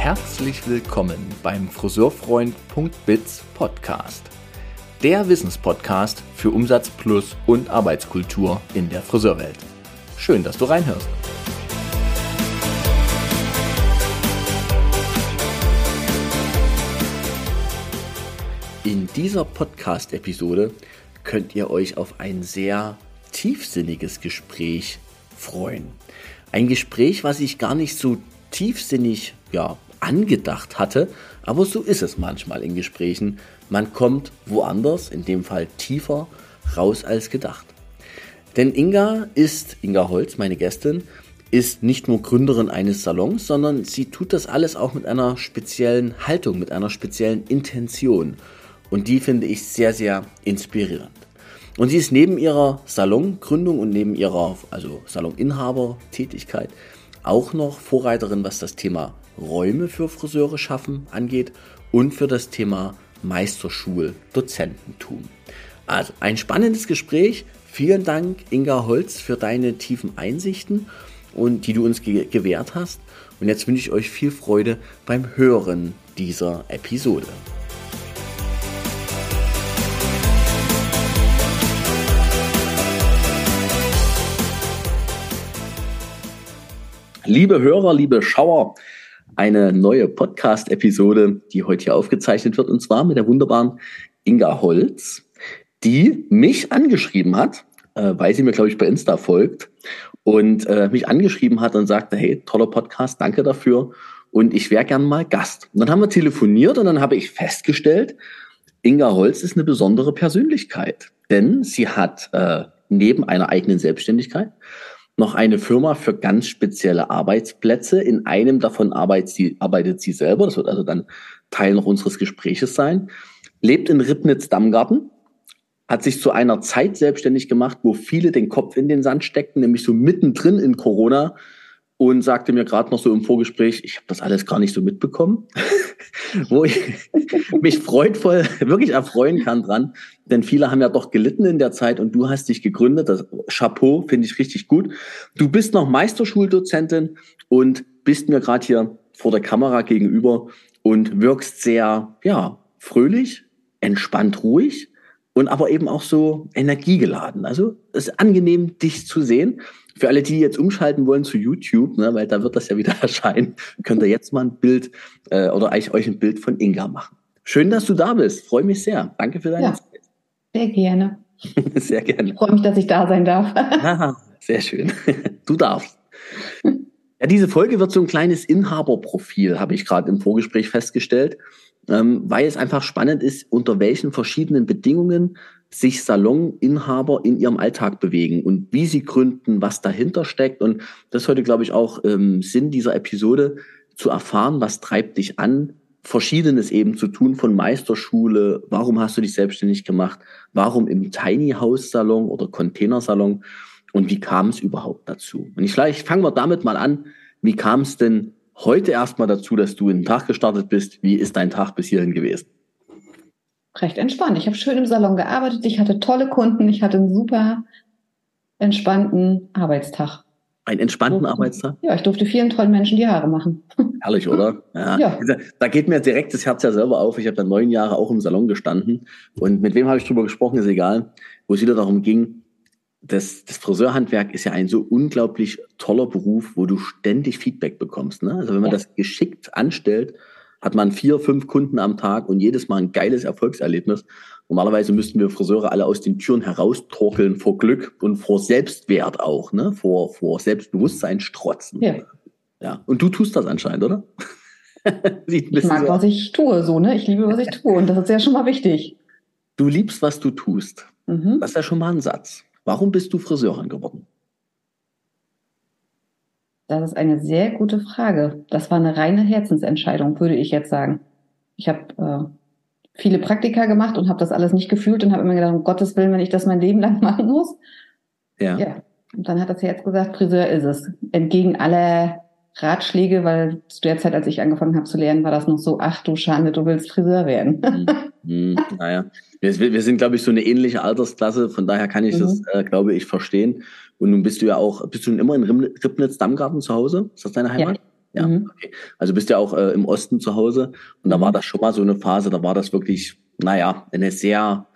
herzlich willkommen beim Friseurfreund.biz Podcast. Der Wissenspodcast für Umsatz plus und Arbeitskultur in der Friseurwelt. Schön, dass du reinhörst. In dieser Podcast-Episode könnt ihr euch auf ein sehr tiefsinniges Gespräch freuen. Ein Gespräch, was ich gar nicht so tiefsinnig ja, angedacht hatte, aber so ist es manchmal in Gesprächen. Man kommt woanders, in dem Fall tiefer, raus als gedacht. Denn Inga ist, Inga Holz, meine Gästin, ist nicht nur Gründerin eines Salons, sondern sie tut das alles auch mit einer speziellen Haltung, mit einer speziellen Intention. Und die finde ich sehr, sehr inspirierend. Und sie ist neben ihrer Salongründung und neben ihrer also Saloninhaber-Tätigkeit auch noch Vorreiterin, was das Thema Räume für Friseure schaffen angeht und für das Thema Meisterschul-Dozententum. Also ein spannendes Gespräch. Vielen Dank, Inga Holz, für deine tiefen Einsichten und die du uns ge gewährt hast. Und jetzt wünsche ich euch viel Freude beim Hören dieser Episode. Liebe Hörer, liebe Schauer, eine neue Podcast-Episode, die heute hier aufgezeichnet wird, und zwar mit der wunderbaren Inga Holz, die mich angeschrieben hat, äh, weil sie mir, glaube ich, bei Insta folgt und äh, mich angeschrieben hat und sagte, hey, toller Podcast, danke dafür und ich wäre gern mal Gast. Und dann haben wir telefoniert und dann habe ich festgestellt, Inga Holz ist eine besondere Persönlichkeit, denn sie hat äh, neben einer eigenen Selbstständigkeit noch eine Firma für ganz spezielle Arbeitsplätze. In einem davon arbeitet sie, arbeitet sie selber. Das wird also dann Teil noch unseres Gespräches sein. Lebt in Ribnitz-Dammgarten. Hat sich zu einer Zeit selbstständig gemacht, wo viele den Kopf in den Sand steckten, nämlich so mittendrin in Corona und sagte mir gerade noch so im Vorgespräch, ich habe das alles gar nicht so mitbekommen, wo ich mich freudvoll, wirklich erfreuen kann dran, denn viele haben ja doch gelitten in der Zeit und du hast dich gegründet, das Chapeau finde ich richtig gut. Du bist noch Meisterschuldozentin und bist mir gerade hier vor der Kamera gegenüber und wirkst sehr, ja, fröhlich, entspannt, ruhig und aber eben auch so energiegeladen. Also es ist angenehm, dich zu sehen für alle, die jetzt umschalten wollen zu YouTube, ne, weil da wird das ja wieder erscheinen, könnt ihr jetzt mal ein Bild äh, oder eigentlich euch ein Bild von Inga machen. Schön, dass du da bist. Freue mich sehr. Danke für deine ja, Zeit. Sehr gerne. sehr gerne. Freue mich, dass ich da sein darf. Aha, sehr schön. Du darfst. Ja, diese Folge wird so ein kleines Inhaberprofil, habe ich gerade im Vorgespräch festgestellt, ähm, weil es einfach spannend ist, unter welchen verschiedenen Bedingungen sich Saloninhaber in ihrem Alltag bewegen und wie sie gründen, was dahinter steckt. Und das ist heute, glaube ich, auch ähm, Sinn dieser Episode, zu erfahren, was treibt dich an, Verschiedenes eben zu tun von Meisterschule. Warum hast du dich selbstständig gemacht? Warum im Tiny House Salon oder Containersalon? Und wie kam es überhaupt dazu? Und ich vielleicht fangen wir damit mal an. Wie kam es denn heute erstmal dazu, dass du in den Tag gestartet bist? Wie ist dein Tag bis hierhin gewesen? Recht entspannt. Ich habe schön im Salon gearbeitet, ich hatte tolle Kunden, ich hatte einen super entspannten Arbeitstag. Einen entspannten durfte, Arbeitstag? Ja, ich durfte vielen tollen Menschen die Haare machen. Herrlich, oder? Ja. ja. Da geht mir direkt das Herz ja selber auf. Ich habe da neun Jahre auch im Salon gestanden. Und mit wem habe ich drüber gesprochen, ist egal. Wo es wieder darum ging, das, das Friseurhandwerk ist ja ein so unglaublich toller Beruf, wo du ständig Feedback bekommst. Ne? Also wenn man ja. das geschickt anstellt, hat man vier, fünf Kunden am Tag und jedes Mal ein geiles Erfolgserlebnis. Normalerweise müssten wir Friseure alle aus den Türen heraustorkeln vor Glück und vor Selbstwert auch, ne? vor, vor Selbstbewusstsein strotzen. Ja. ja. Und du tust das anscheinend, oder? ich mag, so was ich tue, so, ne? Ich liebe, was ich tue. Und das ist ja schon mal wichtig. Du liebst, was du tust. Mhm. Das ist ja schon mal ein Satz. Warum bist du Friseurin geworden? Das ist eine sehr gute Frage. Das war eine reine Herzensentscheidung, würde ich jetzt sagen. Ich habe äh, viele Praktika gemacht und habe das alles nicht gefühlt und habe immer gedacht, um Gottes Willen, wenn ich das mein Leben lang machen muss. Ja. ja. Und dann hat das Herz gesagt, Friseur ist es. Entgegen aller Ratschläge, weil zu der Zeit, als ich angefangen habe zu lernen, war das noch so, ach du Schande, du willst Friseur werden. Hm, naja, wir, wir sind, glaube ich, so eine ähnliche Altersklasse, von daher kann ich mhm. das, äh, glaube ich, verstehen. Und nun bist du ja auch, bist du immer in Ribnitz-Dammgarten zu Hause? Ist das deine Heimat? Ja, mhm. okay. Also bist ja auch äh, im Osten zu Hause und da mhm. war das schon mal so eine Phase, da war das wirklich, naja, eine sehr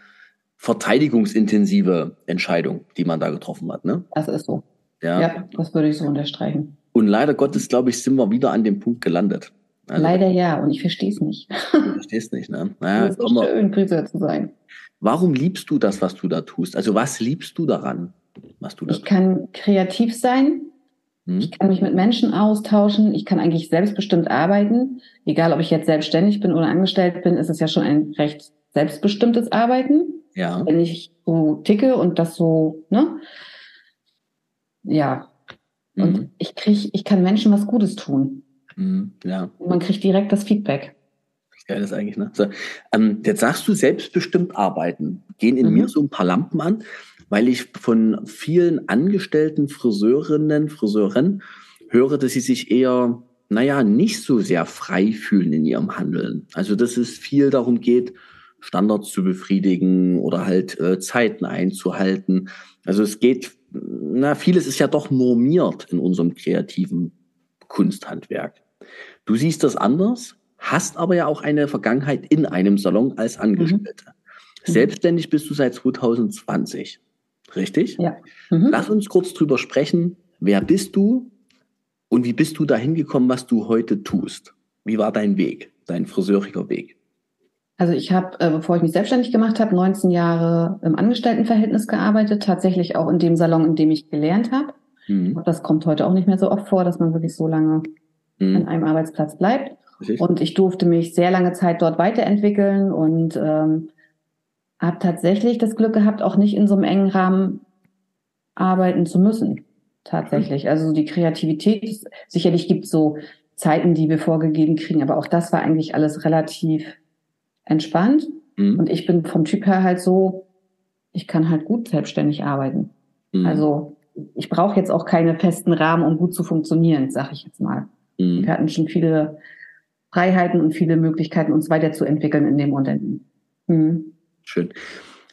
verteidigungsintensive Entscheidung, die man da getroffen hat. Ne? Das ist so. Ja. ja, das würde ich so unterstreichen. Und leider Gottes, glaube ich, sind wir wieder an dem Punkt gelandet. Also, leider ja, und ich verstehe es nicht. Du verstehst nicht, ne? Naja, es ist so schön, Friseur zu sein. Warum liebst du das, was du da tust? Also was liebst du daran, was du da Ich tust? kann kreativ sein. Hm? Ich kann mich mit Menschen austauschen. Ich kann eigentlich selbstbestimmt arbeiten. Egal, ob ich jetzt selbstständig bin oder angestellt bin, ist es ja schon ein recht selbstbestimmtes Arbeiten. Ja. Wenn ich so ticke und das so, ne? Ja. Und mhm. ich krieg, ich kann Menschen was Gutes tun. Mhm. Ja. Und man kriegt direkt das Feedback. Geil ist eigentlich, ne? So, ähm, jetzt sagst du selbstbestimmt arbeiten. Gehen in mhm. mir so ein paar Lampen an, weil ich von vielen angestellten Friseurinnen, Friseuren höre, dass sie sich eher, naja, nicht so sehr frei fühlen in ihrem Handeln. Also, dass es viel darum geht, Standards zu befriedigen oder halt äh, Zeiten einzuhalten. Also es geht, na, vieles ist ja doch normiert in unserem kreativen Kunsthandwerk. Du siehst das anders, hast aber ja auch eine Vergangenheit in einem Salon als Angestellte. Mhm. Selbstständig bist du seit 2020, richtig? Ja. Mhm. Lass uns kurz drüber sprechen. Wer bist du und wie bist du dahin gekommen, was du heute tust? Wie war dein Weg, dein friseuriger Weg? Also ich habe, äh, bevor ich mich selbstständig gemacht habe, 19 Jahre im Angestelltenverhältnis gearbeitet, tatsächlich auch in dem Salon, in dem ich gelernt habe. Mhm. Das kommt heute auch nicht mehr so oft vor, dass man wirklich so lange mhm. an einem Arbeitsplatz bleibt. Richtig. Und ich durfte mich sehr lange Zeit dort weiterentwickeln und ähm, habe tatsächlich das Glück gehabt, auch nicht in so einem engen Rahmen arbeiten zu müssen. Tatsächlich. Mhm. Also die Kreativität, sicherlich gibt es so Zeiten, die wir vorgegeben kriegen, aber auch das war eigentlich alles relativ entspannt. Mhm. Und ich bin vom Typ her halt so, ich kann halt gut selbstständig arbeiten. Mhm. Also ich brauche jetzt auch keine festen Rahmen, um gut zu funktionieren, sag ich jetzt mal. Mhm. Wir hatten schon viele Freiheiten und viele Möglichkeiten, uns weiterzuentwickeln in dem Unternehmen. Mhm. Schön.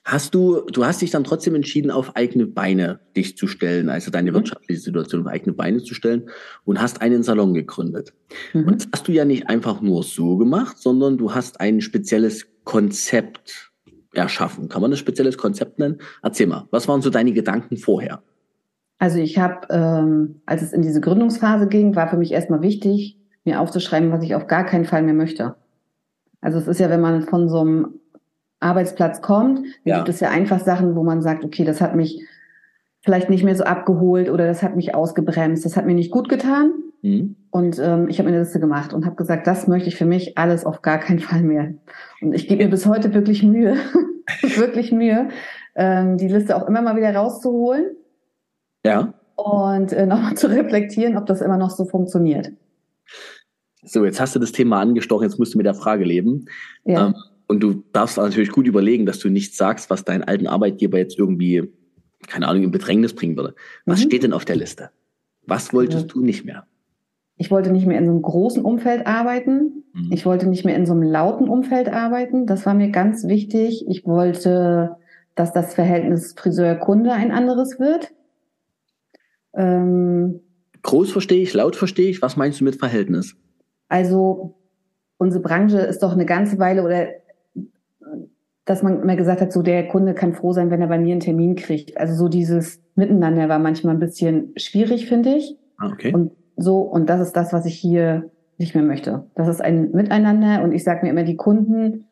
Hast du, du hast dich dann trotzdem entschieden, auf eigene Beine dich zu stellen, also deine mhm. wirtschaftliche Situation auf eigene Beine zu stellen und hast einen Salon gegründet. Mhm. Und das hast du ja nicht einfach nur so gemacht, sondern du hast ein spezielles Konzept erschaffen. Kann man das spezielles Konzept nennen? Erzähl mal, was waren so deine Gedanken vorher? Also ich habe, ähm, als es in diese Gründungsphase ging, war für mich erstmal wichtig, mir aufzuschreiben, was ich auf gar keinen Fall mehr möchte. Also es ist ja, wenn man von so einem Arbeitsplatz kommt, ja. gibt es ja einfach Sachen, wo man sagt, okay, das hat mich vielleicht nicht mehr so abgeholt oder das hat mich ausgebremst, das hat mir nicht gut getan. Mhm. Und ähm, ich habe mir eine Liste gemacht und habe gesagt, das möchte ich für mich alles auf gar keinen Fall mehr. Und ich gebe mir bis heute wirklich Mühe, wirklich Mühe, ähm, die Liste auch immer mal wieder rauszuholen. Ja. Und äh, nochmal zu reflektieren, ob das immer noch so funktioniert. So, jetzt hast du das Thema angestochen, jetzt musst du mit der Frage leben. Ja. Ähm, und du darfst natürlich gut überlegen, dass du nichts sagst, was deinen alten Arbeitgeber jetzt irgendwie, keine Ahnung, in Bedrängnis bringen würde. Was mhm. steht denn auf der Liste? Was wolltest ja. du nicht mehr? Ich wollte nicht mehr in so einem großen Umfeld arbeiten. Mhm. Ich wollte nicht mehr in so einem lauten Umfeld arbeiten. Das war mir ganz wichtig. Ich wollte, dass das Verhältnis Friseur-Kunde ein anderes wird. Ähm, Groß verstehe ich, laut verstehe ich. Was meinst du mit Verhältnis? Also unsere Branche ist doch eine ganze Weile oder dass man immer gesagt hat, so der Kunde kann froh sein, wenn er bei mir einen Termin kriegt. Also so dieses Miteinander war manchmal ein bisschen schwierig, finde ich. Ah, okay. Und so, und das ist das, was ich hier nicht mehr möchte. Das ist ein Miteinander und ich sage mir immer, die Kunden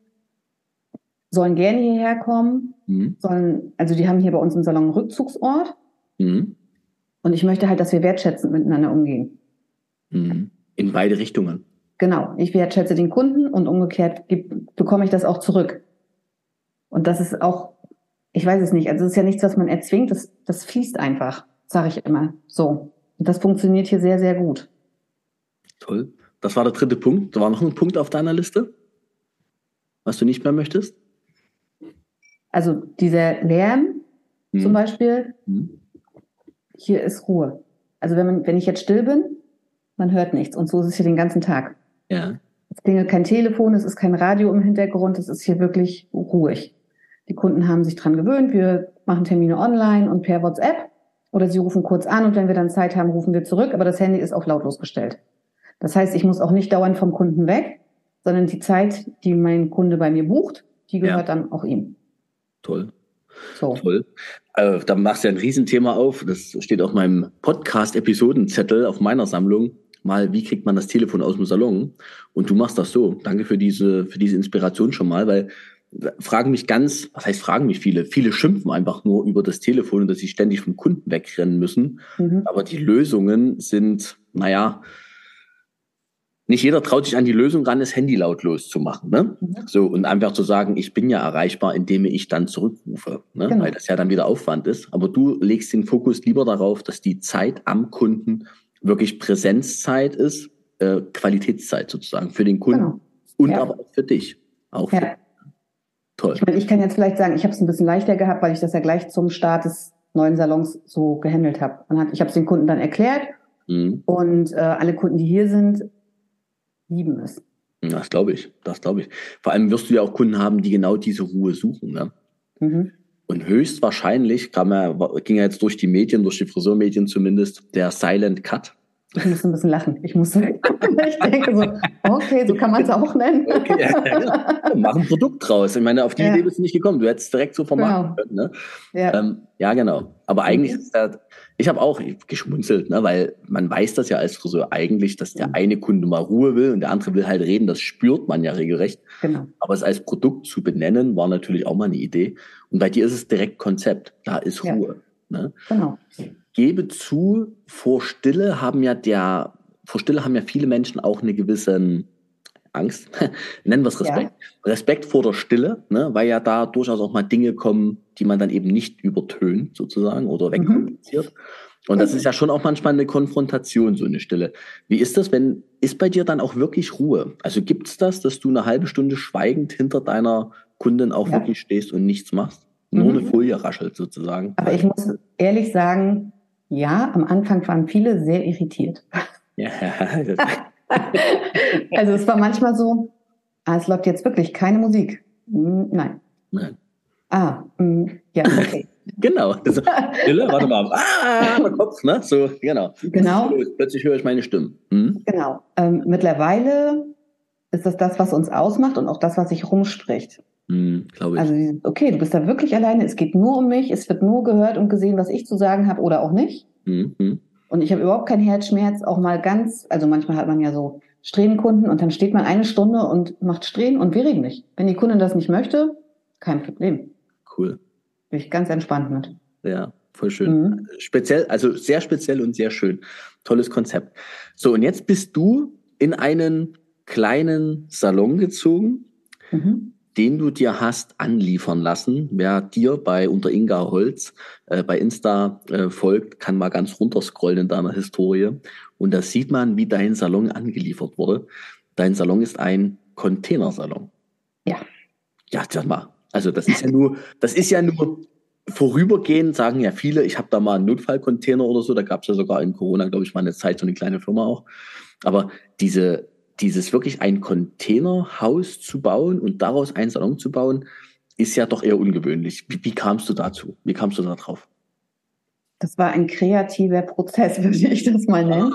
sollen gerne hierher kommen, mhm. sollen, also die haben hier bei uns im Salon einen Rückzugsort. Mhm. Und ich möchte halt, dass wir wertschätzend miteinander umgehen. Mhm. In beide Richtungen. Genau. Ich wertschätze den Kunden und umgekehrt bekomme ich das auch zurück. Und das ist auch, ich weiß es nicht, also es ist ja nichts, was man erzwingt, das, das fließt einfach, sage ich immer. So. Und das funktioniert hier sehr, sehr gut. Toll. Das war der dritte Punkt. Da war noch ein Punkt auf deiner Liste, was du nicht mehr möchtest? Also dieser Lärm hm. zum Beispiel, hm. Hier ist Ruhe. Also wenn, man, wenn ich jetzt still bin, man hört nichts. Und so ist es hier den ganzen Tag. Ja. Es klingelt kein Telefon, es ist kein Radio im Hintergrund, es ist hier wirklich ruhig. Die Kunden haben sich dran gewöhnt. Wir machen Termine online und per WhatsApp oder sie rufen kurz an und wenn wir dann Zeit haben, rufen wir zurück. Aber das Handy ist auf lautlos gestellt. Das heißt, ich muss auch nicht dauernd vom Kunden weg, sondern die Zeit, die mein Kunde bei mir bucht, die gehört ja. dann auch ihm. Toll. So. Toll. Also, da machst du ja ein Riesenthema auf. Das steht auf meinem Podcast-Episodenzettel auf meiner Sammlung. Mal, wie kriegt man das Telefon aus dem Salon? Und du machst das so. Danke für diese, für diese Inspiration schon mal, weil fragen mich ganz, was heißt fragen mich viele? Viele schimpfen einfach nur über das Telefon und dass sie ständig vom Kunden wegrennen müssen. Mhm. Aber die Lösungen sind, naja, nicht jeder traut sich an die Lösung ran, das Handy lautlos zu machen. Ne? Mhm. So, und einfach zu sagen, ich bin ja erreichbar, indem ich dann zurückrufe, ne? Genau. weil das ja dann wieder Aufwand ist. Aber du legst den Fokus lieber darauf, dass die Zeit am Kunden wirklich Präsenzzeit ist, äh, Qualitätszeit sozusagen für den Kunden genau. und ja. aber auch für dich. Auch ja. Toll. Ich, meine, ich kann jetzt vielleicht sagen, ich habe es ein bisschen leichter gehabt, weil ich das ja gleich zum Start des neuen Salons so gehandelt habe. Ich habe es den Kunden dann erklärt mhm. und äh, alle Kunden, die hier sind, lieben es. Das glaube ich, das glaube ich. Vor allem wirst du ja auch Kunden haben, die genau diese Ruhe suchen. Ne? Mhm. Und höchstwahrscheinlich kam er, ging er jetzt durch die Medien, durch die Friseurmedien zumindest, der Silent Cut. Ich muss ein bisschen lachen. Ich muss, ich denke so, okay, so kann man es auch nennen. Okay, ja, ja. Mach ein Produkt draus. Ich meine, auf die ja. Idee bist du nicht gekommen. Du hättest direkt so vermarkten genau. können. Ne? Ja. Ähm, ja, genau. Aber eigentlich mhm. ist das, ich habe auch geschmunzelt, ne, weil man weiß das ja als Friseur eigentlich, dass der mhm. eine Kunde mal Ruhe will und der andere will halt reden. Das spürt man ja regelrecht. Genau. Aber es als Produkt zu benennen, war natürlich auch mal eine Idee. Und bei dir ist es direkt Konzept. Da ist Ruhe. Ne? Genau gebe zu, vor Stille haben ja der, vor Stille haben ja viele Menschen auch eine gewisse Angst, nennen wir es Respekt. Ja. Respekt vor der Stille, ne, weil ja da durchaus auch mal Dinge kommen, die man dann eben nicht übertönt sozusagen oder wegkommuniziert. Mhm. Und das ist ja schon auch manchmal eine Konfrontation, so eine Stille. Wie ist das, wenn, ist bei dir dann auch wirklich Ruhe? Also gibt es das, dass du eine halbe Stunde schweigend hinter deiner Kundin auch ja. wirklich stehst und nichts machst? Nur mhm. eine Folie raschelt sozusagen. Aber ich muss ehrlich sagen, ja, am Anfang waren viele sehr irritiert. Ja. also es war manchmal so, ah, es läuft jetzt wirklich keine Musik. Hm, nein. Nein. Ah, mh, hm, ja, okay. genau. Also, Stille, warte mal. Ah, mein Kopf, ne? So, genau. Genau. Plötzlich höre ich meine Stimme. Hm? Genau. Ähm, mittlerweile ist das das, was uns ausmacht und auch das, was sich rumspricht. Hm, Glaube ich. Also, okay, du bist da wirklich alleine, es geht nur um mich, es wird nur gehört und gesehen, was ich zu sagen habe oder auch nicht. Mhm. Und ich habe überhaupt keinen Herzschmerz, auch mal ganz, also manchmal hat man ja so Strähnkunden und dann steht man eine Stunde und macht Strähnen und wir reden nicht. Wenn die Kundin das nicht möchte, kein Problem. Cool. Bin ich ganz entspannt mit. Ja, voll schön. Mhm. Speziell, also sehr speziell und sehr schön. Tolles Konzept. So, und jetzt bist du in einen kleinen Salon gezogen. Mhm den du dir hast anliefern lassen. Wer dir bei unter Inga Holz äh, bei Insta äh, folgt, kann mal ganz runterscrollen in deiner Historie. Und da sieht man, wie dein Salon angeliefert wurde. Dein Salon ist ein Containersalon. Ja. Ja, sag mal. Also das ist ja nur, das ist ja nur vorübergehend, sagen ja viele, ich habe da mal einen Notfallcontainer oder so. Da gab es ja sogar in Corona, glaube ich, mal eine Zeit, so eine kleine Firma auch. Aber diese dieses wirklich ein Containerhaus zu bauen und daraus einen Salon zu bauen, ist ja doch eher ungewöhnlich. Wie, wie kamst du dazu? Wie kamst du da drauf? Das war ein kreativer Prozess, würde ich das mal nennen.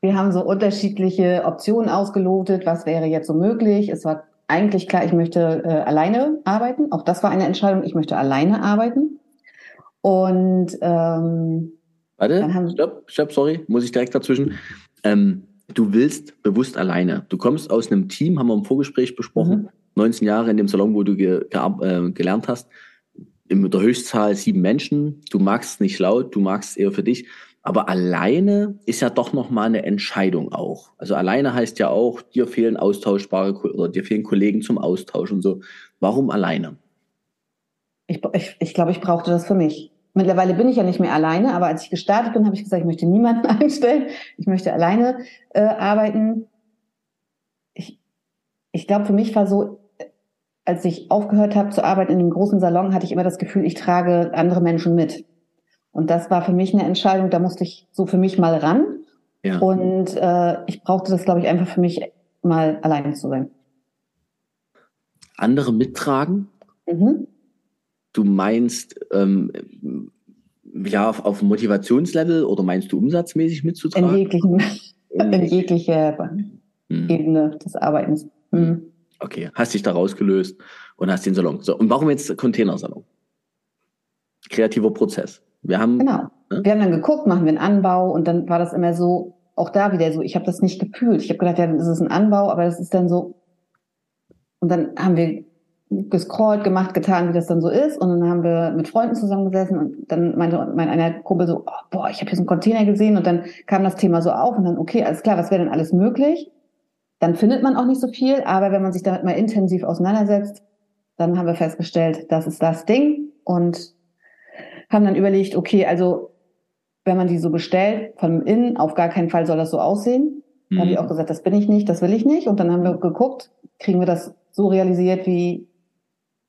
Wir haben so unterschiedliche Optionen ausgelotet. Was wäre jetzt so möglich? Es war eigentlich klar, ich möchte äh, alleine arbeiten. Auch das war eine Entscheidung. Ich möchte alleine arbeiten. Und ähm, Warte, stopp, stopp, sorry, muss ich direkt dazwischen. Ähm, du willst bewusst alleine. Du kommst aus einem Team, haben wir im Vorgespräch besprochen, mhm. 19 Jahre in dem Salon, wo du ge äh, gelernt hast, in der Höchstzahl sieben Menschen. Du magst es nicht laut, du magst es eher für dich. Aber alleine ist ja doch nochmal eine Entscheidung auch. Also alleine heißt ja auch, dir fehlen austauschbare oder dir fehlen Kollegen zum Austausch und so. Warum alleine? Ich, ich, ich glaube, ich brauchte das für mich. Mittlerweile bin ich ja nicht mehr alleine, aber als ich gestartet bin, habe ich gesagt, ich möchte niemanden einstellen. Ich möchte alleine äh, arbeiten. Ich, ich glaube, für mich war so, als ich aufgehört habe zu arbeiten in dem großen Salon, hatte ich immer das Gefühl, ich trage andere Menschen mit. Und das war für mich eine Entscheidung, da musste ich so für mich mal ran. Ja. Und äh, ich brauchte das, glaube ich, einfach für mich mal alleine zu sein. Andere mittragen? Mhm. Du meinst, ähm, ja, auf, auf Motivationslevel oder meinst du umsatzmäßig mitzutragen? In jeglichen, in jeglicher Hm. Ebene des Arbeitens. Mhm. Okay, hast dich da rausgelöst und hast den Salon. So, und warum jetzt Containersalon? Kreativer Prozess. Wir haben, Genau. Ne? Wir haben dann geguckt, machen wir einen Anbau und dann war das immer so, auch da wieder so, ich habe das nicht gefühlt. Ich habe gedacht, ja, dann ist es ein Anbau, aber das ist dann so. Und dann haben wir gescrollt, gemacht, getan, wie das dann so ist. Und dann haben wir mit Freunden zusammengesessen und dann meinte mein einer Kumpel so, oh, boah, ich habe hier so einen Container gesehen und dann kam das Thema so auf und dann, okay, alles klar, was wäre denn alles möglich? Dann findet man auch nicht so viel, aber wenn man sich damit mal intensiv auseinandersetzt, dann haben wir festgestellt, das ist das Ding und haben dann überlegt, okay, also wenn man die so bestellt, von innen, auf gar keinen Fall soll das so aussehen. Da habe ich auch gesagt, das bin ich nicht, das will ich nicht. Und dann haben wir geguckt, kriegen wir das so realisiert, wie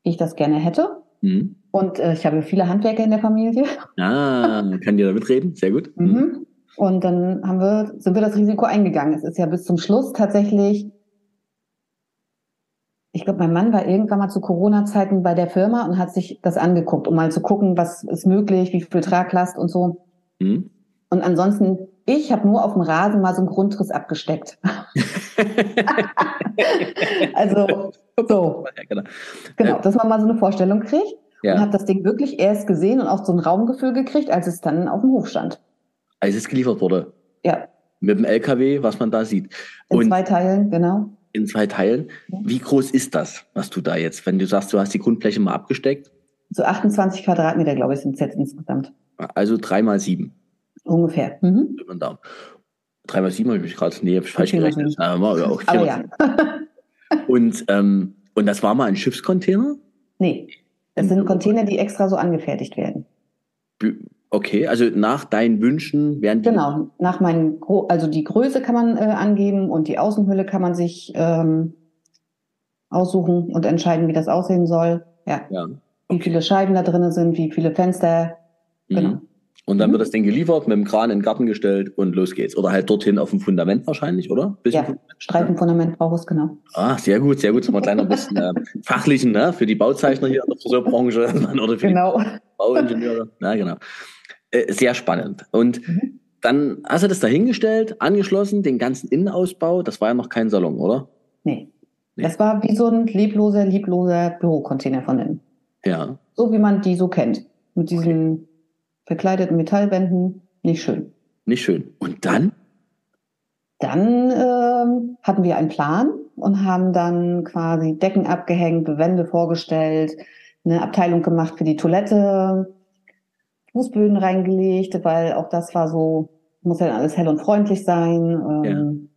ich das gerne hätte. hm. Und äh, ich habe viele Handwerker in der Familie. Ah, kann dir da mitreden? Sehr gut. Hm. Mhm. Und dann haben wir, sind wir das Risiko eingegangen. Es ist ja bis zum Schluss tatsächlich, ich glaube, mein Mann war irgendwann mal zu Corona-Zeiten bei der Firma und hat sich das angeguckt, um mal zu gucken, was ist möglich, wie viel Traglast und so. Hm. Und ansonsten, ich habe nur auf dem Rasen mal so einen Grundriss abgesteckt. also so, genau. genau, dass man mal so eine Vorstellung kriegt. Und Ja, habe das Ding wirklich erst gesehen und auch so ein Raumgefühl gekriegt, als es dann auf dem Hof stand. als es geliefert wurde. Ja, Mit dem LKW, was man da sieht. in Und zwei Teilen, genau. in zwei Teilen. Ja. Wie groß ist das, was du da jetzt, wenn du sagst, du hast die Grundfläche mal abgesteckt? So 28 Quadratmeter, glaube ich, sind es jetzt insgesamt. Also drei mal sieben. Ungefähr. Mhm. Über den Daumen. Drei mal sieben habe ich mich gerade, nee, falsch gerechnet. Aber ja. Und, ähm, und das war mal ein Schiffscontainer? nee, das sind Container, die extra so angefertigt werden. Okay, also nach deinen Wünschen werden die. Genau, nach meinen, also die Größe kann man äh, angeben und die Außenhülle kann man sich ähm, aussuchen und entscheiden, wie das aussehen soll. Ja, Ja. wie viele Scheiben da drin sind, wie viele Fenster. Genau. Mhm. Und dann Mhm. wird das Ding geliefert, mit dem Kran in den Garten gestellt und los geht's. Oder halt dorthin auf dem Fundament wahrscheinlich, oder? Bisschen Ja, Fundament. Streifenfundament braucht es, genau. Ah, sehr gut, sehr gut. So mal ein kleiner bisschen äh, fachlichen, ne? Für die Bauzeichner hier in der Friseurbranche oder für Genau. die Bauingenieure. Ja, genau. Äh, sehr spannend. Und Mhm. dann hast du das dahingestellt, angeschlossen, den ganzen Innenausbau. Das war ja noch kein Salon, oder? Nee. Nee. Das war wie so ein lebloser, liebloser Bürocontainer von innen. Ja. So wie man die so kennt. Mit diesen verkleideten Metallwänden. Nicht schön. Nicht schön. Und dann? Dann ähm, hatten wir einen Plan und haben dann quasi Decken abgehängt, Wände vorgestellt, eine Abteilung gemacht für die Toilette, Fußböden reingelegt, weil auch das war so, muss ja alles hell und freundlich sein. Ähm, Ja.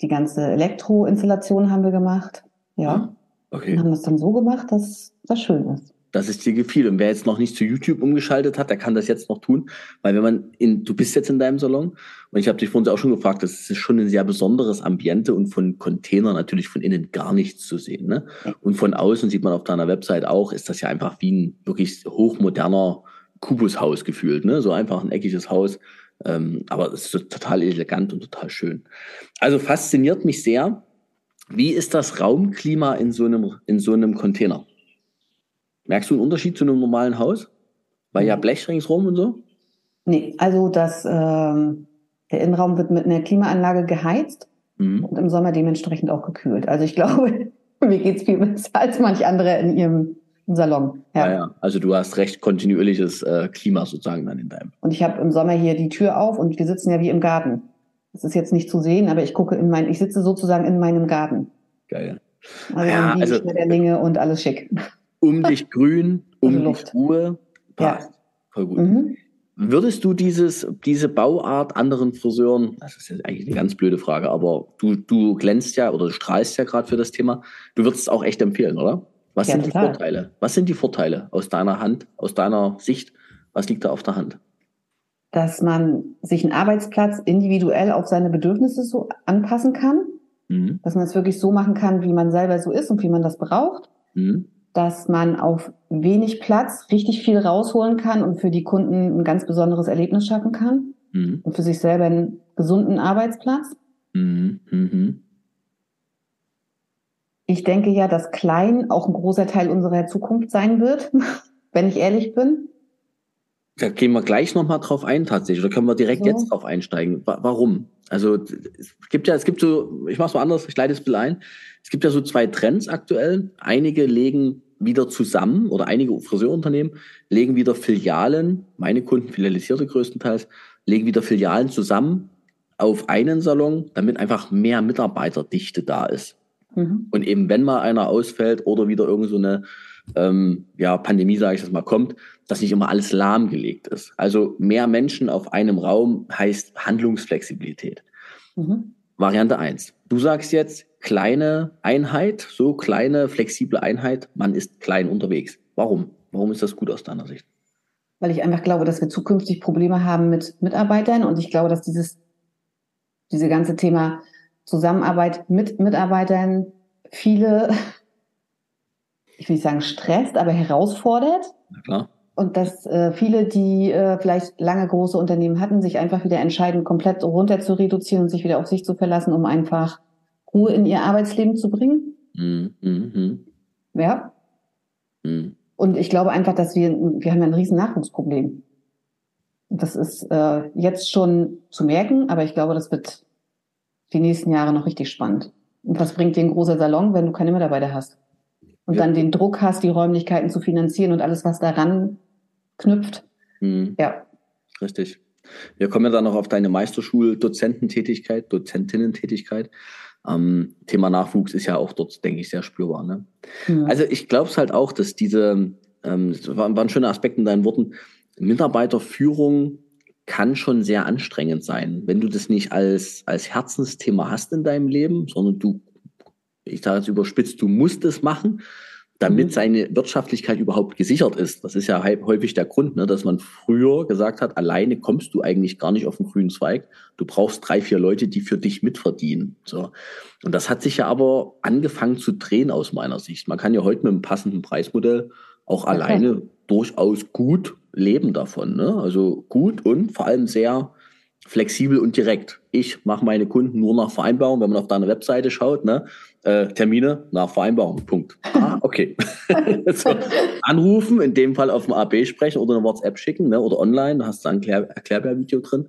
Die ganze Elektroinstallation haben wir gemacht. Ja. Okay. Und haben das dann so gemacht, dass das schön ist. Dass es dir gefiel. Und wer jetzt noch nicht zu YouTube umgeschaltet hat, der kann das jetzt noch tun. Weil wenn man in, du bist jetzt in deinem Salon und ich habe dich vorhin auch schon gefragt, das ist schon ein sehr besonderes Ambiente und von Containern natürlich von innen gar nichts zu sehen. Ne? Und von außen sieht man auf deiner Website auch, ist das ja einfach wie ein wirklich hochmoderner Kubushaus gefühlt. Ne? So einfach ein eckiges Haus. Ähm, aber es ist total elegant und total schön. Also fasziniert mich sehr. Wie ist das Raumklima in so einem, in so einem Container? Merkst du einen Unterschied zu einem normalen Haus? Weil ja Blech ringsrum und so? Nee, also das, ähm, der Innenraum wird mit einer Klimaanlage geheizt Mhm. und im Sommer dementsprechend auch gekühlt. Also ich glaube, mir geht's viel besser als manch andere in ihrem Salon. Ja. Ja. ja, Also du hast recht kontinuierliches äh, Klima sozusagen dann in deinem. Und ich habe im Sommer hier die Tür auf und wir sitzen ja wie im Garten. Das ist jetzt nicht zu sehen, aber ich gucke in mein, ich sitze sozusagen in meinem Garten. Geil. Also Ja, also- Schmetterlinge und alles schick. Um dich grün, um Also dich. Ruhe. Ja. Passt. Voll gut. Mhm. Würdest du dieses, diese Bauart anderen Friseuren, das ist jetzt eigentlich eine ganz blöde Frage, aber du, du glänzt ja oder du strahlst ja gerade für das Thema, du würdest es auch echt empfehlen, oder? Was Ja, sind die. Vorteile? Was sind die Vorteile aus deiner Hand, aus deiner Sicht? Was liegt da auf der Hand? Dass man sich einen Arbeitsplatz individuell auf seine Bedürfnisse so anpassen kann. Mhm. Dass man es wirklich so machen kann, wie man selber so ist und wie man das braucht. Mhm. Dass man auf wenig Platz richtig viel rausholen kann und für die Kunden ein ganz besonderes Erlebnis schaffen kann Mhm. und für sich selber einen gesunden Arbeitsplatz. Mhm. Mhm. Ich denke ja, dass klein auch ein großer Teil unserer Zukunft sein wird, wenn ich ehrlich bin. Da gehen wir gleich nochmal drauf ein, tatsächlich. Oder können wir direkt so. jetzt drauf einsteigen? Warum? Also, es gibt ja, es gibt so, ich mach's mal anders, ich leite es ein ein. Es gibt ja so zwei Trends aktuell. Einige legen wieder zusammen oder einige Friseurunternehmen legen wieder Filialen, meine Kunden filialisierte größtenteils, legen wieder Filialen zusammen auf einen Salon, damit einfach mehr Mitarbeiterdichte da ist. Mhm. Und eben wenn mal einer ausfällt oder wieder irgend so eine ähm, ja, Pandemie, sage ich das mal, kommt, dass nicht immer alles lahmgelegt ist. Also mehr Menschen auf einem Raum heißt Handlungsflexibilität. Mhm. Variante eins. Du sagst jetzt kleine Einheit, so kleine, flexible Einheit, man ist klein unterwegs. Warum? Warum ist das gut aus deiner Sicht? Weil ich einfach glaube, dass wir zukünftig Probleme haben mit Mitarbeitern und ich glaube, dass dieses, diese ganze Thema Zusammenarbeit mit Mitarbeitern viele ich will nicht sagen stresst, aber herausfordert. Na klar. Und dass äh, viele, die äh, vielleicht lange große Unternehmen hatten, sich einfach wieder entscheiden, komplett runter zu reduzieren und sich wieder auf sich zu verlassen, um einfach Ruhe in ihr Arbeitsleben zu bringen. Mhm. mhm. Ja. Mhm. Und ich glaube einfach, dass wir, wir haben ja ein riesen Nachwuchsproblem. Das ist äh, jetzt schon zu merken, aber ich glaube, das wird die nächsten Jahre noch richtig spannend. Und was bringt dir ein großer Salon, wenn du keine Mitarbeiter hast? und ja. dann den Druck hast, die Räumlichkeiten zu finanzieren und alles, was daran knüpft. Mhm. Ja. Richtig. Wir kommen ja dann noch auf deine Meisterschul-Dozententätigkeit, Dozentinnentätigkeit. Ähm, Thema Nachwuchs ist ja auch dort, denke ich, sehr spürbar. Ne? Mhm. Also ich glaube es halt auch, dass diese, ähm, das war, war ein schöner Aspekt in deinen Worten, Mitarbeiterführung kann schon sehr anstrengend sein, wenn du das nicht als, als Herzensthema hast in deinem Leben, sondern du ich sage jetzt überspitzt, du musst es machen, damit mhm. seine Wirtschaftlichkeit überhaupt gesichert ist. Das ist ja häufig der Grund, ne, dass man früher gesagt hat, alleine kommst du eigentlich gar nicht auf den grünen Zweig. Du brauchst drei, vier Leute, die für dich mitverdienen. So. Und das hat sich ja aber angefangen zu drehen aus meiner Sicht. Man kann ja heute mit einem passenden Preismodell auch okay. alleine durchaus gut leben davon. Ne? Also gut und vor allem sehr flexibel und direkt. Ich mache meine Kunden nur nach Vereinbarung, wenn man auf deine Webseite schaut, ne? Äh, Termine nach Vereinbarung. Punkt. Ah, okay. so, anrufen, in dem Fall auf dem AB sprechen oder eine WhatsApp schicken, ne? Oder online, da hast du ein Erklär Erklärbär-Video drin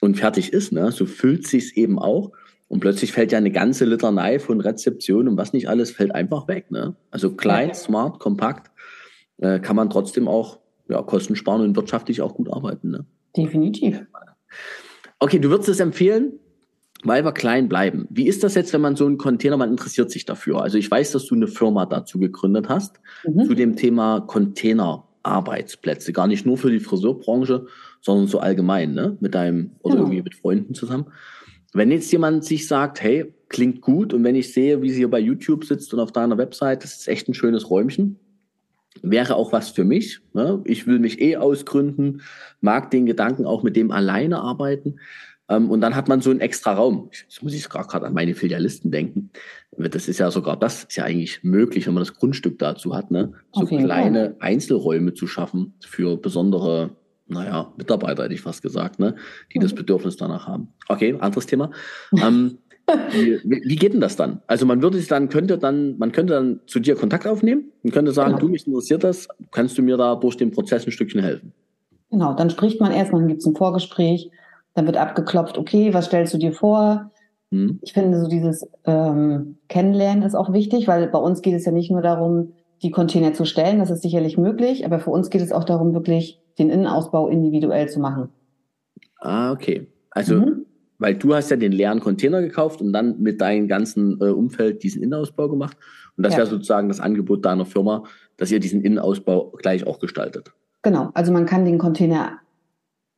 und fertig ist, ne? So füllt sich's eben auch. Und plötzlich fällt ja eine ganze Litanei von Rezeption und was nicht alles fällt einfach weg, ne? Also klein, ja. smart, kompakt, äh, kann man trotzdem auch ja, Kosten sparen und wirtschaftlich auch gut arbeiten, ne? Definitiv. Okay, du würdest es empfehlen, weil wir klein bleiben. Wie ist das jetzt, wenn man so einen Container, man interessiert sich dafür? Also ich weiß, dass du eine Firma dazu gegründet hast, mhm. zu dem Thema Container-Arbeitsplätze. Gar nicht nur für die Friseurbranche, sondern so allgemein, ne? Mit deinem oder genau. irgendwie mit Freunden zusammen. Wenn jetzt jemand sich sagt, hey, klingt gut und wenn ich sehe, wie sie hier bei YouTube sitzt und auf deiner Website, das ist echt ein schönes Räumchen, wäre auch was für mich. Ne? Ich will mich eh ausgründen, mag den Gedanken auch mit dem alleine arbeiten. Ähm, und dann hat man so einen extra Raum. Jetzt muss ich gerade an meine Filialisten denken. Das ist ja sogar, das ist ja eigentlich möglich, wenn man das Grundstück dazu hat, ne? so kleine Fall. Einzelräume zu schaffen für besondere, naja, Mitarbeiter, hätte ich fast gesagt, ne? die mhm. das Bedürfnis danach haben. Okay, anderes Thema. ähm, wie, wie, geht denn das dann? Also man würde sich dann, könnte dann, man könnte dann zu dir Kontakt aufnehmen und könnte sagen, genau. du, mich interessiert das, kannst du mir da durch den Prozess ein Stückchen helfen? Genau, dann spricht man erstmal, dann gibt es ein Vorgespräch, dann wird abgeklopft, okay, was stellst du dir vor? Hm. Ich finde, so dieses ähm, Kennenlernen ist auch wichtig, weil bei uns geht es ja nicht nur darum, die Container zu stellen, das ist sicherlich möglich, aber für uns geht es auch darum, wirklich den Innenausbau individuell zu machen. Ah, okay. Also mhm. Weil du hast ja den leeren Container gekauft und dann mit deinem ganzen äh, Umfeld diesen Innenausbau gemacht. Und das ja. wäre sozusagen das Angebot deiner Firma, dass ihr diesen Innenausbau gleich auch gestaltet. Genau, also man kann den Container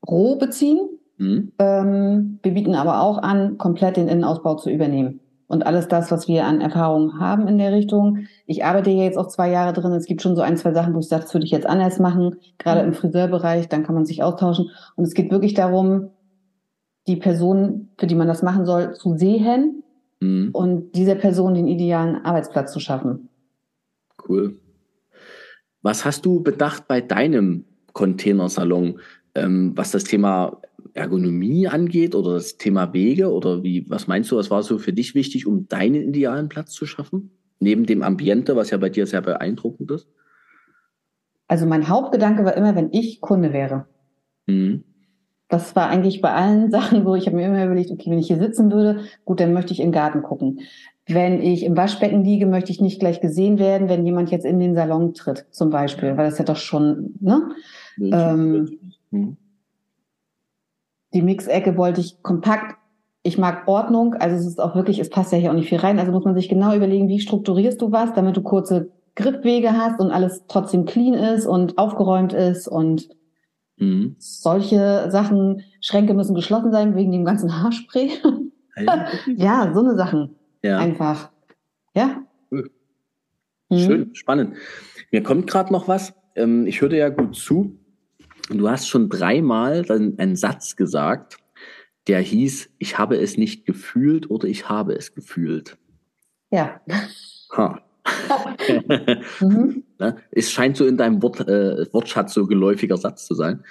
roh beziehen. Mhm. Ähm, wir bieten aber auch an, komplett den Innenausbau zu übernehmen. Und alles das, was wir an Erfahrung haben in der Richtung. Ich arbeite ja jetzt auch zwei Jahre drin. Es gibt schon so ein, zwei Sachen, wo ich sage, das würde ich jetzt anders machen, gerade mhm. im Friseurbereich, dann kann man sich austauschen. Und es geht wirklich darum, die Person, für die man das machen soll, zu sehen mhm. und dieser Person den idealen Arbeitsplatz zu schaffen. Cool. Was hast du bedacht bei deinem Containersalon, ähm, was das Thema Ergonomie angeht oder das Thema Wege oder wie, was meinst du, was war so für dich wichtig, um deinen idealen Platz zu schaffen? Neben dem Ambiente, was ja bei dir sehr beeindruckend ist? Also mein Hauptgedanke war immer, wenn ich Kunde wäre, Mhm. Das war eigentlich bei allen Sachen so, ich habe mir immer überlegt, okay, wenn ich hier sitzen würde, gut, dann möchte ich im Garten gucken. Wenn ich im Waschbecken liege, möchte ich nicht gleich gesehen werden, wenn jemand jetzt in den Salon tritt, zum Beispiel, weil das ja doch schon, ne? Ähm, mhm. Die Mixecke wollte ich kompakt. Ich mag Ordnung, also es ist auch wirklich, es passt ja hier auch nicht viel rein. Also muss man sich genau überlegen, wie strukturierst du was, damit du kurze Griffwege hast und alles trotzdem clean ist und aufgeräumt ist und mhm. solche Sachen. Schränke müssen geschlossen sein wegen dem ganzen Haarspray. ja, so eine Sachen. Ja. Einfach. Ja. Mhm. Schön, spannend. Mir kommt gerade noch was. Ähm, ich hörte ja gut zu. Du hast schon dreimal einen Satz gesagt, der hieß, ich habe es nicht gefühlt oder ich habe es gefühlt. Ja. Ha. Mhm. Es scheint so in deinem Wort, äh, Wortschatz so geläufiger Satz zu sein.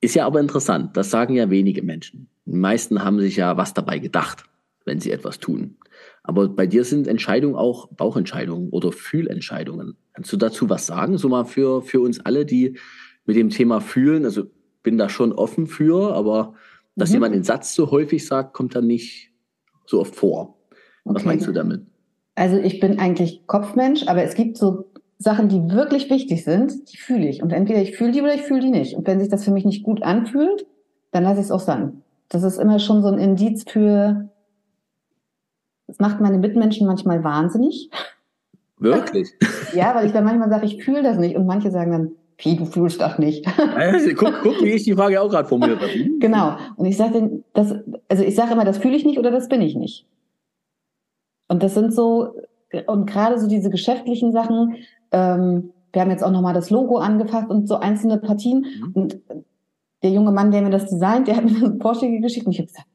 Ist ja aber interessant. Das sagen ja wenige Menschen. Die meisten haben sich ja was dabei gedacht, wenn sie etwas tun. Aber bei dir sind Entscheidungen auch Bauchentscheidungen oder Fühlentscheidungen. Kannst du dazu was sagen? So mal für, für uns alle, die mit dem Thema fühlen. Also bin da schon offen für, aber dass mhm. jemand den Satz so häufig sagt, kommt dann nicht so oft vor. Was okay. meinst du damit? Also ich bin eigentlich Kopfmensch, aber es gibt so Sachen, die wirklich wichtig sind, die fühle ich. Und entweder ich fühle die oder ich fühle die nicht. Und wenn sich das für mich nicht gut anfühlt, dann lasse ich es auch sein. Das ist immer schon so ein Indiz für, das macht meine Mitmenschen manchmal wahnsinnig. Wirklich? ja, weil ich dann manchmal sage, ich fühle das nicht. Und manche sagen dann, wie, du fühlst das nicht. guck, guck, wie ich die Frage auch gerade formuliert habe. Genau. Und ich sage das, also ich sage immer, das fühle ich nicht oder das bin ich nicht. Und das sind so, und gerade so diese geschäftlichen Sachen, ähm, wir haben jetzt auch nochmal das Logo angefasst und so einzelne Partien. Mhm. Und der junge Mann, der mir das designt, der hat mir eine Vorschläge geschickt und ich habe gesagt,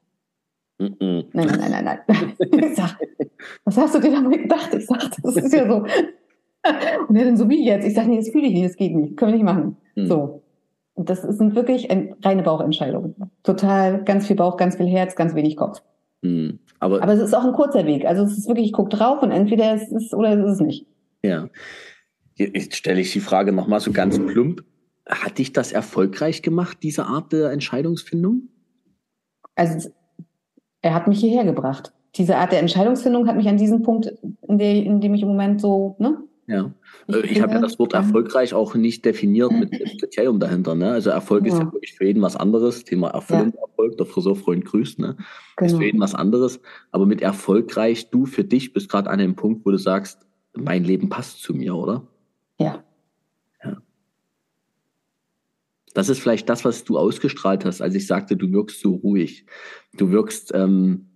mhm. nein, nein, nein, nein, nein. ich sag, was hast du dir damit gedacht? Ich sag, das ist ja so. Und er dann so, wie jetzt? Ich sage, nee, das fühle ich nicht, das geht nicht, können wir nicht machen. Mhm. So. Und das sind wirklich ein, reine Bauchentscheidungen. Total, ganz viel Bauch, ganz viel Herz, ganz wenig Kopf. Mhm. Aber, Aber es ist auch ein kurzer Weg. Also es ist wirklich, ich gucke drauf und entweder es ist oder es ist nicht. Ja. Jetzt stelle ich die Frage nochmal so ganz plump. Hat dich das erfolgreich gemacht, diese Art der Entscheidungsfindung? Also er hat mich hierher gebracht. Diese Art der Entscheidungsfindung hat mich an diesem Punkt, in, der, in dem ich im Moment so, ne? Ja. Ich, äh, ich habe ja das Wort erfolgreich auch nicht definiert mit Kriterium dahinter. Ne? Also Erfolg ja. ist ja wirklich für jeden was anderes. Thema Erfüllung, ja. Erfolg, der Friseurfreund grüßt, ne? Genau. Ist für jeden was anderes. Aber mit erfolgreich, du für dich bist gerade an dem Punkt, wo du sagst, mein Leben passt zu mir, oder? Ja. Ja. Das ist vielleicht das, was du ausgestrahlt hast, als ich sagte, du wirkst so ruhig. Du wirkst ähm,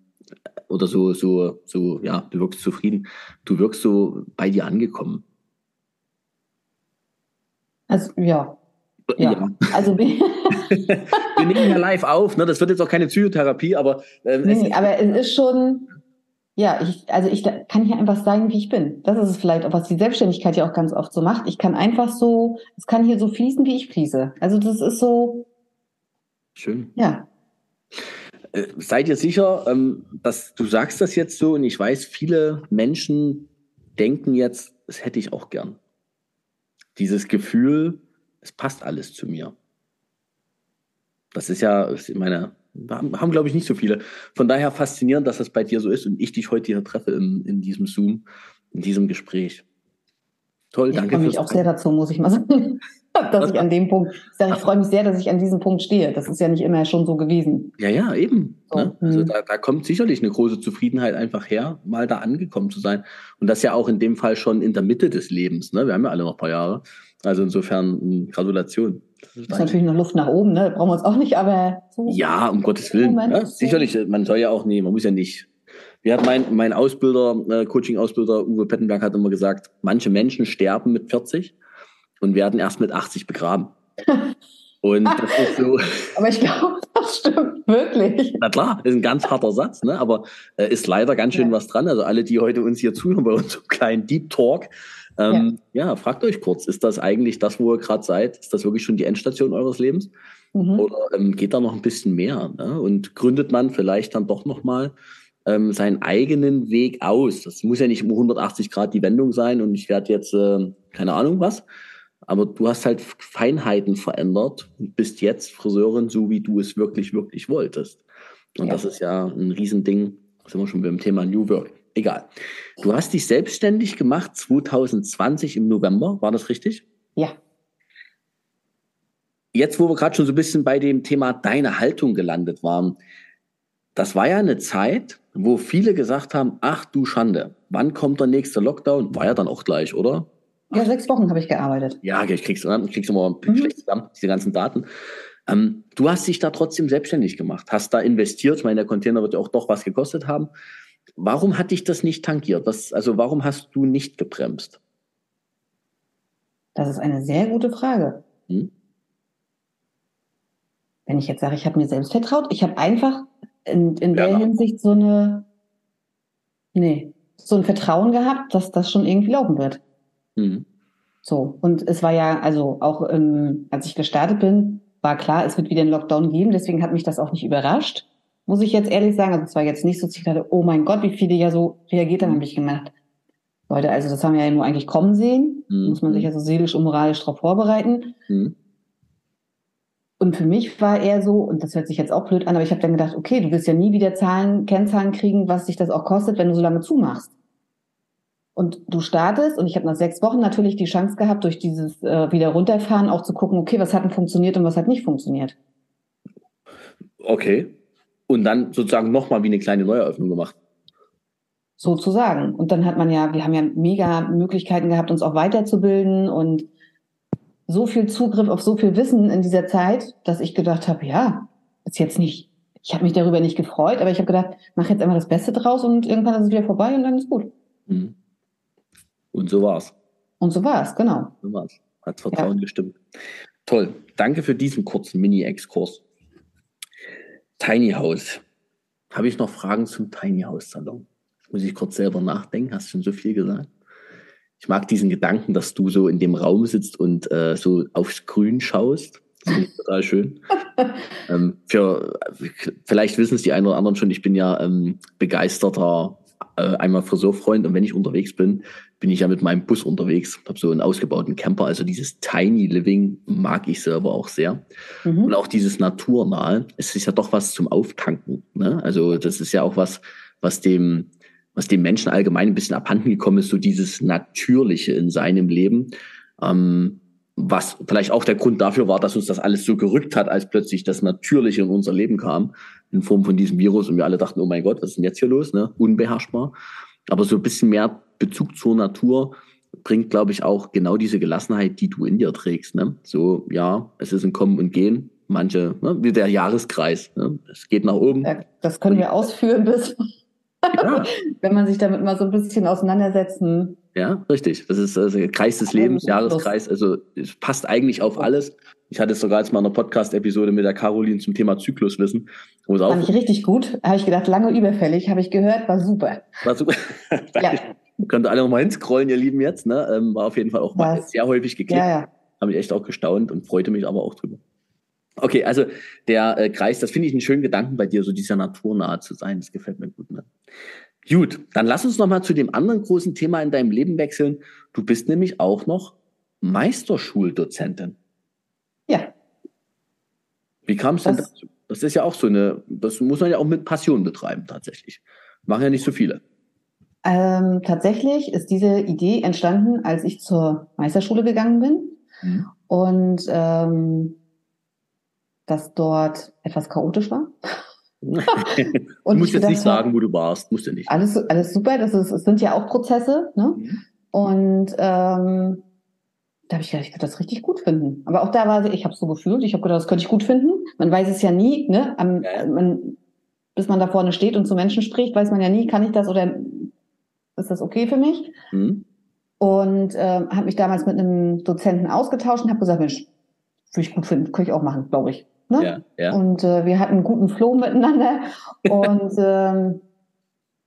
oder so, so, so, ja, du wirkst zufrieden. Du wirkst so bei dir angekommen. Also, ja. Ja, ja. also wir nehmen ja live auf, ne? Das wird jetzt auch keine Psychotherapie, aber ähm, nee, es aber es ist schon, ja, ich, also ich kann hier einfach sagen, wie ich bin. Das ist es vielleicht auch, was die Selbstständigkeit ja auch ganz oft so macht. Ich kann einfach so, es kann hier so fließen, wie ich fließe. Also das ist so. Schön. Ja. Äh, seid ihr sicher, ähm, dass du sagst das jetzt so und ich weiß, viele Menschen denken jetzt, das hätte ich auch gern. Dieses Gefühl, es passt alles zu mir. Das ist ja, ich meine, haben, glaube ich, nicht so viele. Von daher faszinierend, dass das bei dir so ist und ich dich heute hier treffe in, in diesem Zoom, in diesem Gespräch. Toll, ich danke. Ich freue mich auch sehr dazu, muss ich mal sagen dass ich an dem Punkt, ich sage, ich freue mich sehr, dass ich an diesem Punkt stehe. Das ist ja nicht immer schon so gewesen. Ja, ja, eben. So. Ne? Also mhm. da, da kommt sicherlich eine große Zufriedenheit einfach her, mal da angekommen zu sein. Und das ja auch in dem Fall schon in der Mitte des Lebens. Ne? Wir haben ja alle noch ein paar Jahre. Also insofern Gratulation. Das ist, ist natürlich noch Luft nach oben, ne? Brauchen wir uns auch nicht, aber so Ja, um Gottes Willen. Ja, sicherlich, man soll ja auch nie, man muss ja nicht. Wie hat mein, mein Ausbilder, äh, Coaching-Ausbilder Uwe Pettenberg hat immer gesagt, manche Menschen sterben mit 40 und werden erst mit 80 begraben. Und das ist so. Aber ich glaube, das stimmt wirklich. Na klar, ist ein ganz harter Satz, ne? aber äh, ist leider ganz schön ja. was dran. Also alle, die heute uns hier zuhören bei unserem kleinen Deep Talk, ähm, ja. ja. fragt euch kurz, ist das eigentlich das, wo ihr gerade seid? Ist das wirklich schon die Endstation eures Lebens? Mhm. Oder ähm, geht da noch ein bisschen mehr? Ne? Und gründet man vielleicht dann doch nochmal ähm, seinen eigenen Weg aus? Das muss ja nicht um 180 Grad die Wendung sein und ich werde jetzt, äh, keine Ahnung was, aber du hast halt Feinheiten verändert und bist jetzt Friseurin, so wie du es wirklich, wirklich wolltest. Und ja. das ist ja ein Riesending. Sind wir schon beim Thema New Work. Egal. Du hast dich selbstständig gemacht 2020 im November, war das richtig? Ja. Jetzt, wo wir gerade schon so ein bisschen bei dem Thema deine Haltung gelandet waren, das war ja eine Zeit, wo viele gesagt haben, ach du Schande, wann kommt der nächste Lockdown? War ja dann auch gleich, oder? Ja, sechs Wochen habe ich gearbeitet. Ja, ich krieg's, ich krieg's immer mhm. schlecht zusammen, diese ganzen Daten. Ähm, du hast dich da trotzdem selbstständig gemacht, hast da investiert. Ich meine, der Container wird ja auch doch was gekostet haben. Warum hat dich das nicht tangiert? Was, also warum hast du nicht gebremst? Das ist eine sehr gute Frage. Hm? Wenn ich jetzt sage, ich habe mir selbst vertraut, ich habe einfach in, in der Hinsicht so eine, nee, so ein Vertrauen gehabt, dass das schon irgendwie laufen wird. Hm. So, und es war ja, also auch ähm, als ich gestartet bin, war klar, es wird wieder einen Lockdown geben, deswegen hat mich das auch nicht überrascht, muss ich jetzt ehrlich sagen. Also es war jetzt nicht so, dass ich dachte, oh mein Gott, wie viele ja so reagiert haben, habe ich gemerkt. Leute, also das haben wir ja nur eigentlich kommen sehen, mhm. muss man sich also seelisch und moralisch darauf vorbereiten. Mhm. Und für mich war eher so, und das hört sich jetzt auch blöd an, aber ich habe dann gedacht, okay, du wirst ja nie wieder Zahlen, Kennzahlen kriegen, was sich das auch kostet, wenn du so lange zumachst. Und du startest, und ich habe nach sechs Wochen natürlich die Chance gehabt, durch dieses äh, wieder runterfahren auch zu gucken, okay, was hat denn funktioniert und was hat nicht funktioniert. Okay. Und dann sozusagen nochmal wie eine kleine Neueröffnung gemacht. Sozusagen. Und dann hat man ja, wir haben ja mega Möglichkeiten gehabt, uns auch weiterzubilden und so viel Zugriff auf so viel Wissen in dieser Zeit, dass ich gedacht habe, ja, ist jetzt nicht, ich habe mich darüber nicht gefreut, aber ich habe gedacht, mach jetzt einmal das Beste draus und irgendwann ist es wieder vorbei und dann ist gut. Mhm. Und so war's. Und so war's, genau. So war's. Hat Vertrauen ja. gestimmt. Toll. Danke für diesen kurzen Mini-Exkurs. Tiny House. Habe ich noch Fragen zum Tiny House Salon? Muss ich kurz selber nachdenken? Hast schon so viel gesagt? ich mag diesen Gedanken, dass du so in dem Raum sitzt und äh, so aufs Grün schaust. Das finde ich total schön. ähm, für, vielleicht wissen es die einen oder anderen schon, ich bin ja ähm, begeisterter einmal Friseurfreund und wenn ich unterwegs bin, bin ich ja mit meinem Bus unterwegs. Habe so einen ausgebauten Camper. Also dieses Tiny Living mag ich selber auch sehr. Mhm. Und auch dieses Naturnahe. Es ist ja doch was zum Auftanken. Ne? Also das ist ja auch was, was dem was dem Menschen allgemein ein bisschen abhanden gekommen ist, so dieses Natürliche in seinem Leben. Ähm, was vielleicht auch der Grund dafür war, dass uns das alles so gerückt hat, als plötzlich das Natürliche in unser Leben kam, in Form von diesem Virus und wir alle dachten, oh mein Gott, was ist denn jetzt hier los? Ne? Unbeherrschbar. Aber so ein bisschen mehr Bezug zur Natur bringt, glaube ich, auch genau diese Gelassenheit, die du in dir trägst. Ne? So, ja, es ist ein Kommen und Gehen. Manche, ne? wie der Jahreskreis. Ne? Es geht nach oben. Das können wir ausführen bis ja. Wenn man sich damit mal so ein bisschen auseinandersetzen. Ja, richtig. Das ist also Kreis des Lebens, Jahreskreis. Also es passt eigentlich auf alles. Ich hatte es sogar jetzt mal in einer Podcast-Episode mit der Caroline zum Thema Zykluswissen. Wo es Fand auch ich richtig gut. Habe ich gedacht, lange überfällig, habe ich gehört, war super. War super. ja. Könnt ihr alle nochmal hinscrollen, ihr Lieben jetzt. Ne? Ähm, war auf jeden Fall auch mal sehr häufig geklickt. Ja, ja. Habe ich echt auch gestaunt und freute mich aber auch drüber. Okay, also der äh, Kreis, das finde ich einen schönen Gedanken bei dir, so dieser naturnahe zu sein. Das gefällt mir gut. Ne? Gut, dann lass uns noch mal zu dem anderen großen Thema in deinem Leben wechseln. Du bist nämlich auch noch Meisterschuldozentin. Ja. Wie kam es denn dazu? Das ist ja auch so eine, das muss man ja auch mit Passion betreiben tatsächlich. Machen ja nicht so viele. Ähm, tatsächlich ist diese Idee entstanden, als ich zur Meisterschule gegangen bin. Mhm. Und ähm, dass dort etwas chaotisch war. Und du musst jetzt nicht sagen, wo du warst, musst du nicht. Alles, alles super, das, ist, das sind ja auch Prozesse. Ne? Mhm. Und ähm, da habe ich gedacht, ich könnte das richtig gut finden. Aber auch da war ich, ich habe so gefühlt, ich habe gedacht, das könnte ich gut finden. Man weiß es ja nie, ne? Am, ja. man, bis man da vorne steht und zu Menschen spricht, weiß man ja nie, kann ich das oder ist das okay für mich? Mhm. Und ähm, habe mich damals mit einem Dozenten ausgetauscht und habe gesagt, Mensch, würde ich gut finden, könnte ich auch machen, glaube ich. Ne? Ja, ja. Und äh, wir hatten einen guten Flow miteinander. und ähm,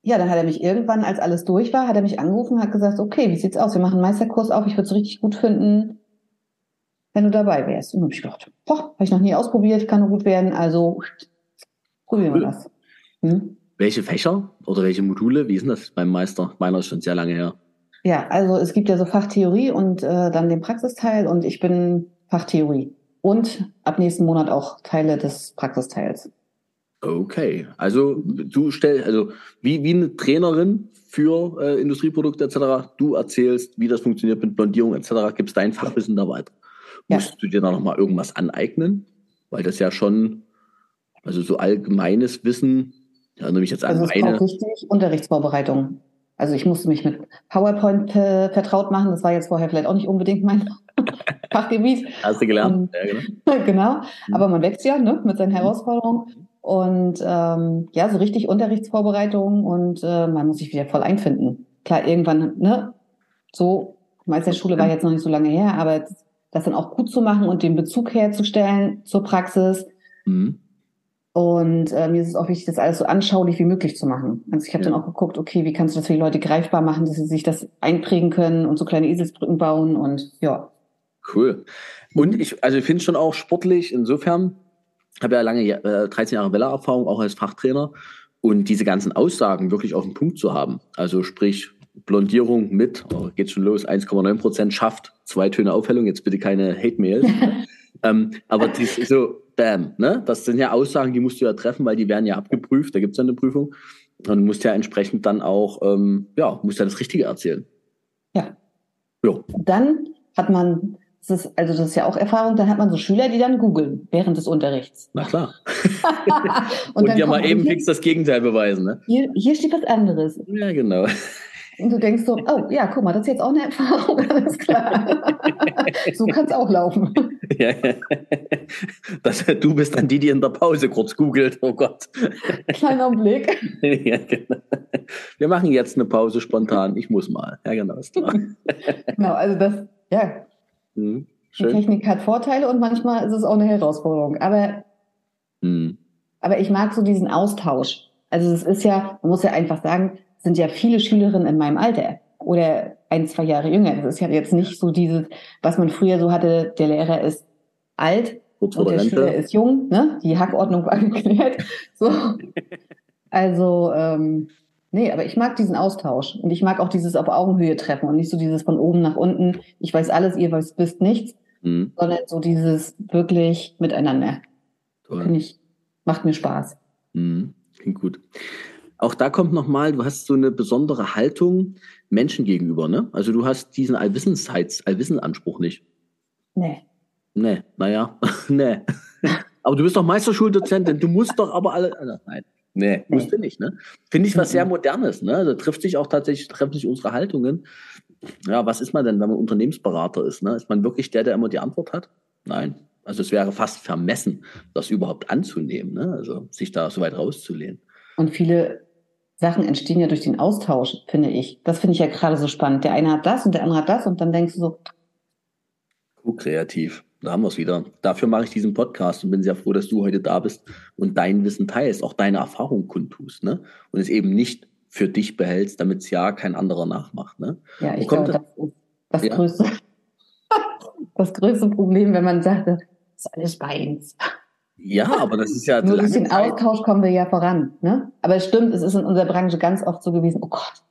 ja, dann hat er mich irgendwann, als alles durch war, hat er mich angerufen und hat gesagt, okay, wie sieht's aus? Wir machen einen Meisterkurs auf, ich würde es richtig gut finden, wenn du dabei wärst. Und dann habe ich gedacht, boah, habe ich noch nie ausprobiert, kann nur gut werden, also probieren wir das. Hm? Welche Fächer oder welche Module? Wie ist denn das beim Meister? Meiner ist schon sehr lange her. Ja, also es gibt ja so Fachtheorie und äh, dann den Praxisteil und ich bin Fachtheorie. Und ab nächsten Monat auch Teile des Praxisteils. Okay, also du stellst, also wie, wie eine Trainerin für äh, Industrieprodukte etc., du erzählst, wie das funktioniert mit Blondierung etc., gibst dein Fachwissen da weiter. Ja. Musst du dir da nochmal irgendwas aneignen? Weil das ja schon, also so allgemeines Wissen, ich erinnere mich jetzt an also eine. richtig Unterrichtsvorbereitung. Also ich musste mich mit PowerPoint äh, vertraut machen. Das war jetzt vorher vielleicht auch nicht unbedingt mein Fachgebiet. Hast du gelernt? Und, ja, genau. genau. Mhm. Aber man wächst ja ne, mit seinen Herausforderungen. Und ähm, ja, so richtig Unterrichtsvorbereitung und äh, man muss sich wieder voll einfinden. Klar, irgendwann, ne, so, Meisterschule war jetzt noch nicht so lange her, aber das dann auch gut zu machen und den Bezug herzustellen zur Praxis. Mhm. Und äh, mir ist es auch wichtig, das alles so anschaulich wie möglich zu machen. Also ich habe ja. dann auch geguckt, okay, wie kannst du das für die Leute greifbar machen, dass sie sich das einprägen können und so kleine Eselsbrücken bauen und ja. Cool. Und ich, also ich finde es schon auch sportlich insofern, habe ja lange, äh, 13 Jahre Welle-Erfahrung, auch als Fachtrainer. Und diese ganzen Aussagen wirklich auf den Punkt zu haben. Also sprich, Blondierung mit, oh, geht schon los, 1,9 Prozent schafft, zwei Töne Aufhellung, jetzt bitte keine Hate-Mails. ähm, aber die so, bam, ne? Das sind ja Aussagen, die musst du ja treffen, weil die werden ja abgeprüft, da gibt es ja eine Prüfung. Und du musst ja entsprechend dann auch, ähm, ja, musst ja das Richtige erzählen. Ja. Jo. Dann hat man das ist, also das ist ja auch Erfahrung, dann hat man so Schüler, die dann googeln während des Unterrichts. Na klar. und, und ja mal eben fix das Gegenteil beweisen. Ne? Hier, hier steht was anderes. Ja, genau. Und du denkst so, oh ja, guck mal, das ist jetzt auch eine Erfahrung, alles klar. so kann es auch laufen. Ja, das, du bist dann die, die in der Pause kurz googelt, oh Gott. Kleiner Blick. Ja, genau. Wir machen jetzt eine Pause spontan, ich muss mal. Ja, genau, ist klar. genau, also das, ja, Mhm. Die Technik hat Vorteile und manchmal ist es auch eine Herausforderung. Aber, mhm. aber ich mag so diesen Austausch. Also es ist ja, man muss ja einfach sagen, sind ja viele Schülerinnen in meinem Alter oder ein, zwei Jahre jünger. Das ist ja jetzt nicht so dieses, was man früher so hatte, der Lehrer ist alt und der Rente. Schüler ist jung, ne? Die Hackordnung war geklärt. So. Also ähm, Nee, aber ich mag diesen Austausch und ich mag auch dieses auf Augenhöhe treffen und nicht so dieses von oben nach unten, ich weiß alles, ihr weiß, wisst nichts, mhm. sondern so dieses wirklich miteinander. Finde ich, macht mir Spaß. Mhm. Klingt gut. Auch da kommt nochmal, du hast so eine besondere Haltung Menschen gegenüber, ne? Also du hast diesen Allwissensheits-, Allwissenanspruch nicht. Nee. Nee, naja, nee. aber du bist doch Meisterschuldozentin, du musst doch aber alle, nein. Nee, musste nicht, ne? Finde ich was sehr Modernes, ne? Da also trifft sich auch tatsächlich, treffen sich unsere Haltungen. Ja, was ist man denn, wenn man Unternehmensberater ist, ne? Ist man wirklich der, der immer die Antwort hat? Nein. Also es wäre fast vermessen, das überhaupt anzunehmen, ne? Also sich da so weit rauszulehnen. Und viele Sachen entstehen ja durch den Austausch, finde ich. Das finde ich ja gerade so spannend. Der eine hat das und der andere hat das und dann denkst du so. Kreativ. Da haben wir es wieder. Dafür mache ich diesen Podcast und bin sehr froh, dass du heute da bist und dein Wissen teilst, auch deine Erfahrung kundtust, ne? Und es eben nicht für dich behältst, damit es ja kein anderer nachmacht, ne? Ja, ich glaube, das ist das ja. größte, das größte Problem, wenn man sagt, das ist alles bei uns. Ja, aber das ist ja. Nur durch den. Austausch kommen wir ja voran. Ne? Aber es stimmt, es ist in unserer Branche ganz oft so gewesen, oh Gott,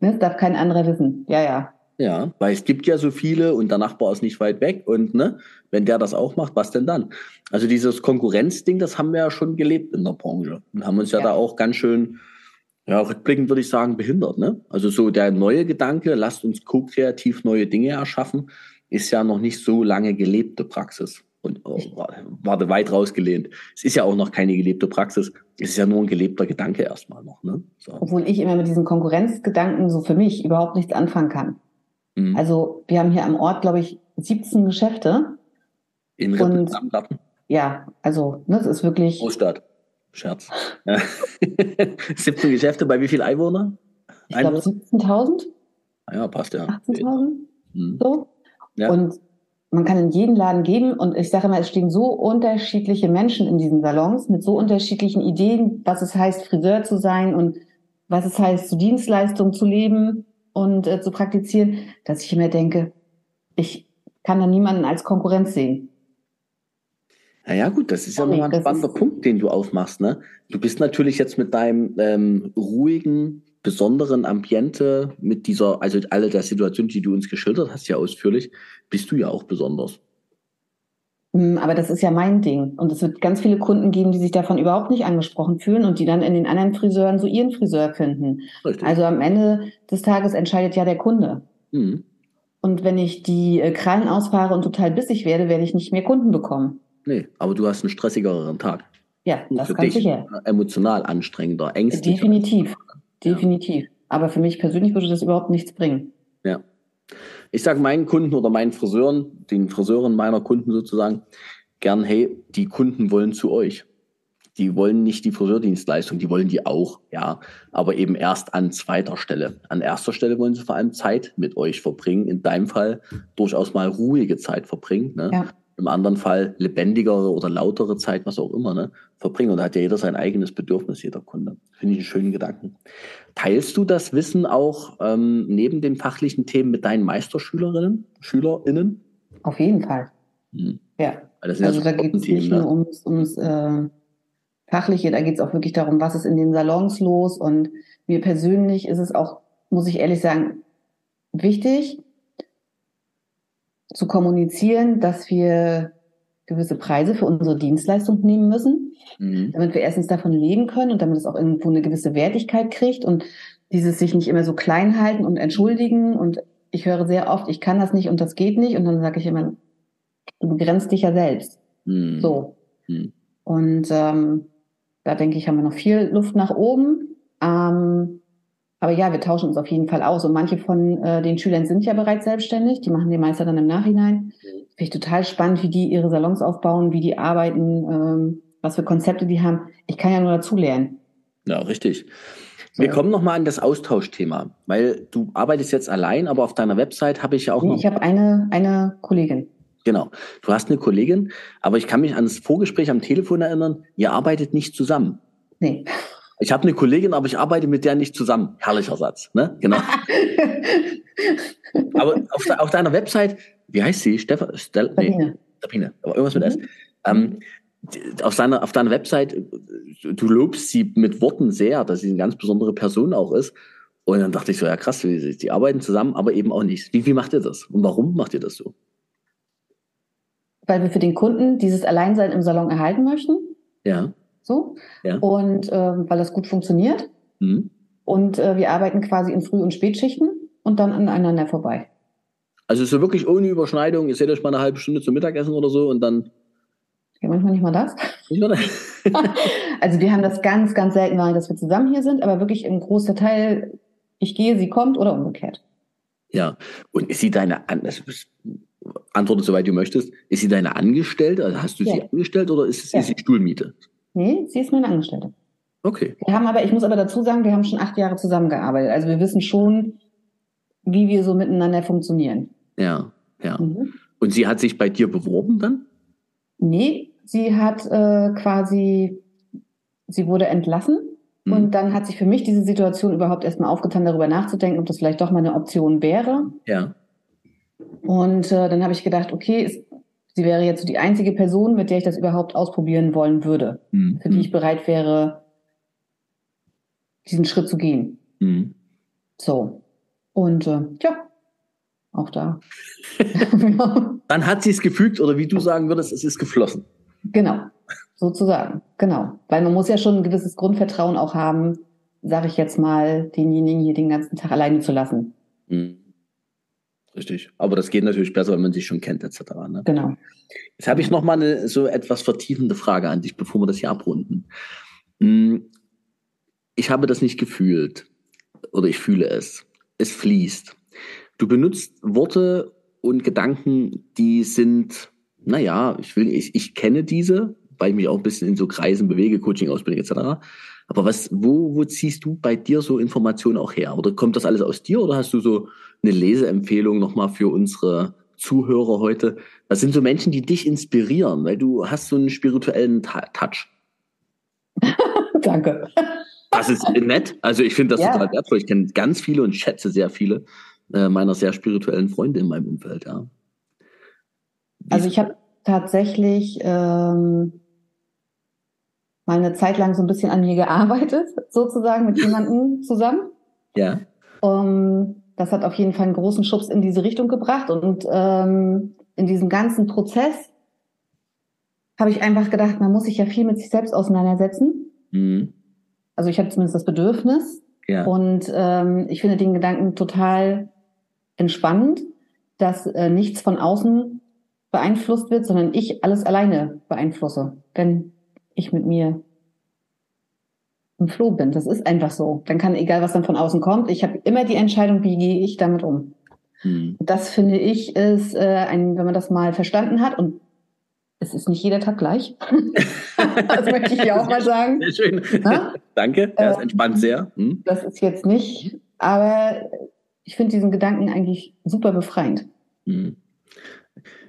ne? das darf kein anderer wissen. Ja, ja. Ja, weil es gibt ja so viele und der Nachbar ist nicht weit weg und ne, wenn der das auch macht, was denn dann? Also dieses Konkurrenzding, das haben wir ja schon gelebt in der Branche und haben uns ja, ja. da auch ganz schön, ja, rückblickend würde ich sagen, behindert. Ne? Also so der neue Gedanke, lasst uns co-kreativ neue Dinge erschaffen, ist ja noch nicht so lange gelebte Praxis und oh, war weit rausgelehnt. Es ist ja auch noch keine gelebte Praxis. Es ist ja nur ein gelebter Gedanke erstmal noch. Ne? So. Obwohl ich immer mit diesen Konkurrenzgedanken so für mich überhaupt nichts anfangen kann. Mhm. Also wir haben hier am Ort, glaube ich, 17 Geschäfte. In Repräsentanten? Ja, also ne, das ist wirklich. Großstadt. Scherz. 17 Geschäfte bei wie viel Einwohner? Ich glaube 17.000. Ah ja, passt ja. 18.000. Mhm. So. Ja. Und man kann in jeden Laden gehen und ich sage mal, es stehen so unterschiedliche Menschen in diesen Salons mit so unterschiedlichen Ideen, was es heißt, Friseur zu sein und was es heißt, zu Dienstleistungen zu leben und äh, zu praktizieren, dass ich immer denke, ich kann da niemanden als Konkurrenz sehen. Naja, gut, das ist ja nochmal ein spannender Punkt, den du aufmachst. Ne? Du bist natürlich jetzt mit deinem ähm, ruhigen besonderen Ambiente, mit dieser, also alle der Situationen, die du uns geschildert hast, ja ausführlich, bist du ja auch besonders. Hm, aber das ist ja mein Ding. Und es wird ganz viele Kunden geben, die sich davon überhaupt nicht angesprochen fühlen und die dann in den anderen Friseuren so ihren Friseur finden. Richtig. Also am Ende des Tages entscheidet ja der Kunde. Mhm. Und wenn ich die äh, Krallen ausfahre und total bissig werde, werde ich nicht mehr Kunden bekommen. Nee, aber du hast einen stressigeren Tag. Ja, das für dich sicher. Emotional anstrengender, ängstlicher. Definitiv, definitiv. Aber für mich persönlich würde das überhaupt nichts bringen. Ja. Ich sage meinen Kunden oder meinen Friseuren, den Friseuren meiner Kunden sozusagen, gern, hey, die Kunden wollen zu euch. Die wollen nicht die Friseurdienstleistung, die wollen die auch, ja, aber eben erst an zweiter Stelle. An erster Stelle wollen sie vor allem Zeit mit euch verbringen, in deinem Fall durchaus mal ruhige Zeit verbringen. Ne? Ja im anderen Fall lebendigere oder lautere Zeit, was auch immer, ne, verbringen. Und da hat ja jeder sein eigenes Bedürfnis, jeder Kunde. Finde ich einen schönen Gedanken. Teilst du das Wissen auch ähm, neben den fachlichen Themen mit deinen Meisterschülerinnen, SchülerInnen? Auf jeden Fall. Hm. Ja. Also ja da geht es nicht ne? nur ums, ums äh, Fachliche, da geht es auch wirklich darum, was ist in den Salons los. Und mir persönlich ist es auch, muss ich ehrlich sagen, wichtig, zu kommunizieren, dass wir gewisse Preise für unsere Dienstleistung nehmen müssen, mhm. damit wir erstens davon leben können und damit es auch irgendwo eine gewisse Wertigkeit kriegt und dieses sich nicht immer so klein halten und entschuldigen. Und ich höre sehr oft, ich kann das nicht und das geht nicht. Und dann sage ich immer, du begrenzt dich ja selbst. Mhm. So. Mhm. Und ähm, da denke ich, haben wir noch viel Luft nach oben. Ähm, aber ja, wir tauschen uns auf jeden Fall aus. Und manche von äh, den Schülern sind ja bereits selbstständig. Die machen den Meister dann im Nachhinein. Finde ich total spannend, wie die ihre Salons aufbauen, wie die arbeiten, ähm, was für Konzepte die haben. Ich kann ja nur dazulernen. Ja, richtig. Wir kommen nochmal an das Austauschthema, weil du arbeitest jetzt allein, aber auf deiner Website habe ich ja auch nee, noch. Ich habe eine, eine Kollegin. Genau. Du hast eine Kollegin, aber ich kann mich an das Vorgespräch am Telefon erinnern, ihr arbeitet nicht zusammen. Nee. Ich habe eine Kollegin, aber ich arbeite mit der nicht zusammen. Herrlicher Satz, ne? Genau. aber auf, auf, deiner Website, wie heißt sie? Stefan? Stel, Sabine. Sabine, aber irgendwas mit S. Mhm. Ähm, auf, seiner, auf deiner Website, du lobst sie mit Worten sehr, dass sie eine ganz besondere Person auch ist. Und dann dachte ich so, ja krass, die, die arbeiten zusammen, aber eben auch nicht. Wie, wie macht ihr das? Und warum macht ihr das so? Weil wir für den Kunden dieses Alleinsein im Salon erhalten möchten. Ja. So. Ja. Und ähm, weil das gut funktioniert. Mhm. Und äh, wir arbeiten quasi in Früh- und Spätschichten und dann aneinander vorbei. Also so wirklich ohne Überschneidung, ihr seht euch mal eine halbe Stunde zum Mittagessen oder so und dann. Ja, manchmal nicht mal das. also wir haben das ganz, ganz selten, dass wir zusammen hier sind, aber wirklich im großen Teil, ich gehe, sie kommt oder umgekehrt. Ja, und ist sie deine, antworte soweit du möchtest, ist sie deine Angestellte? Also hast du ja. sie angestellt oder ist, ja. ist sie Stuhlmiete? Nee, sie ist meine Angestellte. Okay. Wir haben aber, ich muss aber dazu sagen, wir haben schon acht Jahre zusammengearbeitet. Also wir wissen schon, wie wir so miteinander funktionieren. Ja, ja. Mhm. Und sie hat sich bei dir beworben dann? Nee, sie hat äh, quasi, sie wurde entlassen. Mhm. Und dann hat sich für mich diese Situation überhaupt erstmal aufgetan, darüber nachzudenken, ob das vielleicht doch mal eine Option wäre. Ja. Und äh, dann habe ich gedacht, okay, es sie wäre jetzt so die einzige Person, mit der ich das überhaupt ausprobieren wollen würde, mhm. für die ich bereit wäre, diesen Schritt zu gehen. Mhm. So. Und äh, ja, auch da. Dann hat sie es gefügt oder wie du sagen würdest, es ist geflossen. Genau, sozusagen, genau. Weil man muss ja schon ein gewisses Grundvertrauen auch haben, sage ich jetzt mal, denjenigen hier den ganzen Tag alleine zu lassen. Mhm. Richtig. Aber das geht natürlich besser, wenn man sich schon kennt, etc. Ne? Genau. Jetzt habe ich noch mal eine so etwas vertiefende Frage an dich, bevor wir das hier abrunden. Hm, ich habe das nicht gefühlt oder ich fühle es. Es fließt. Du benutzt Worte und Gedanken, die sind, naja, ich will, ich, ich kenne diese, weil ich mich auch ein bisschen in so Kreisen bewege, Coaching, Ausbildung etc. Aber was, wo, wo ziehst du bei dir so Informationen auch her? Oder kommt das alles aus dir oder hast du so eine Leseempfehlung nochmal für unsere Zuhörer heute? Was sind so Menschen, die dich inspirieren? Weil du hast so einen spirituellen Touch. Danke. Das ist nett. Also ich finde das ja. total wertvoll. Ich kenne ganz viele und schätze sehr viele äh, meiner sehr spirituellen Freunde in meinem Umfeld, ja. also ich habe tatsächlich ähm, mal eine Zeit lang so ein bisschen an mir gearbeitet, sozusagen mit jemandem zusammen. Ja. Um, das hat auf jeden Fall einen großen Schubs in diese Richtung gebracht und ähm, in diesem ganzen Prozess habe ich einfach gedacht, man muss sich ja viel mit sich selbst auseinandersetzen. Mhm. Also ich habe zumindest das Bedürfnis. Ja. Und ähm, ich finde den Gedanken total entspannend, dass äh, nichts von außen beeinflusst wird, sondern ich alles alleine beeinflusse, wenn ich mit mir im Floh bin. Das ist einfach so. Dann kann, egal was dann von außen kommt, ich habe immer die Entscheidung, wie gehe ich damit um. Hm. Das finde ich ist, äh, ein, wenn man das mal verstanden hat und es ist nicht jeder Tag gleich. das möchte ich hier auch mal sagen. Sehr schön. Na? Danke, das äh, entspannt sehr. Hm? Das ist jetzt nicht, aber ich finde diesen Gedanken eigentlich super befreiend. Hm.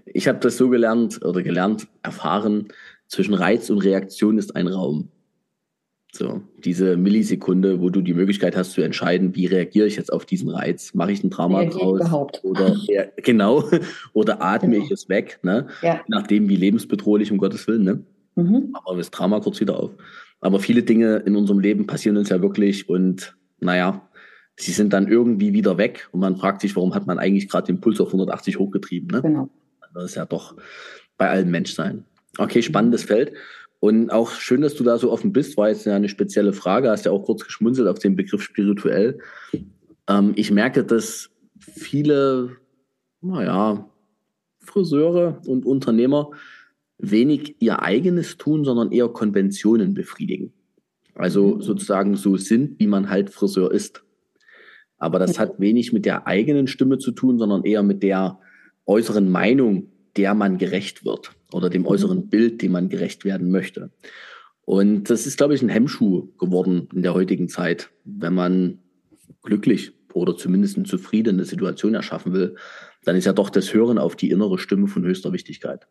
Ich habe das so gelernt oder gelernt, erfahren, zwischen Reiz und Reaktion ist ein Raum. So, diese Millisekunde, wo du die Möglichkeit hast zu entscheiden, wie reagiere ich jetzt auf diesen Reiz? Mache ich ein Trauma Reagier draus? Überhaupt? Oder ja, genau, oder atme genau. ich es weg, ne? Ja. Nachdem wie lebensbedrohlich, um Gottes Willen, ne? Mhm. Wir das Drama kurz wieder auf. Aber viele Dinge in unserem Leben passieren uns ja wirklich und naja, sie sind dann irgendwie wieder weg und man fragt sich, warum hat man eigentlich gerade den Puls auf 180 hochgetrieben, ne? Genau. Das ist ja doch bei allen Menschsein. Okay, spannendes Feld. Und auch schön, dass du da so offen bist, war jetzt ja eine spezielle Frage, hast ja auch kurz geschmunzelt auf den Begriff spirituell. Ähm, ich merke, dass viele, naja, Friseure und Unternehmer wenig ihr eigenes tun, sondern eher Konventionen befriedigen. Also mhm. sozusagen so sind, wie man halt Friseur ist. Aber das hat wenig mit der eigenen Stimme zu tun, sondern eher mit der äußeren Meinung, der man gerecht wird oder dem äußeren Bild, dem man gerecht werden möchte. Und das ist, glaube ich, ein Hemmschuh geworden in der heutigen Zeit, wenn man glücklich oder zumindest eine zufriedene Situation erschaffen will, dann ist ja doch das Hören auf die innere Stimme von höchster Wichtigkeit.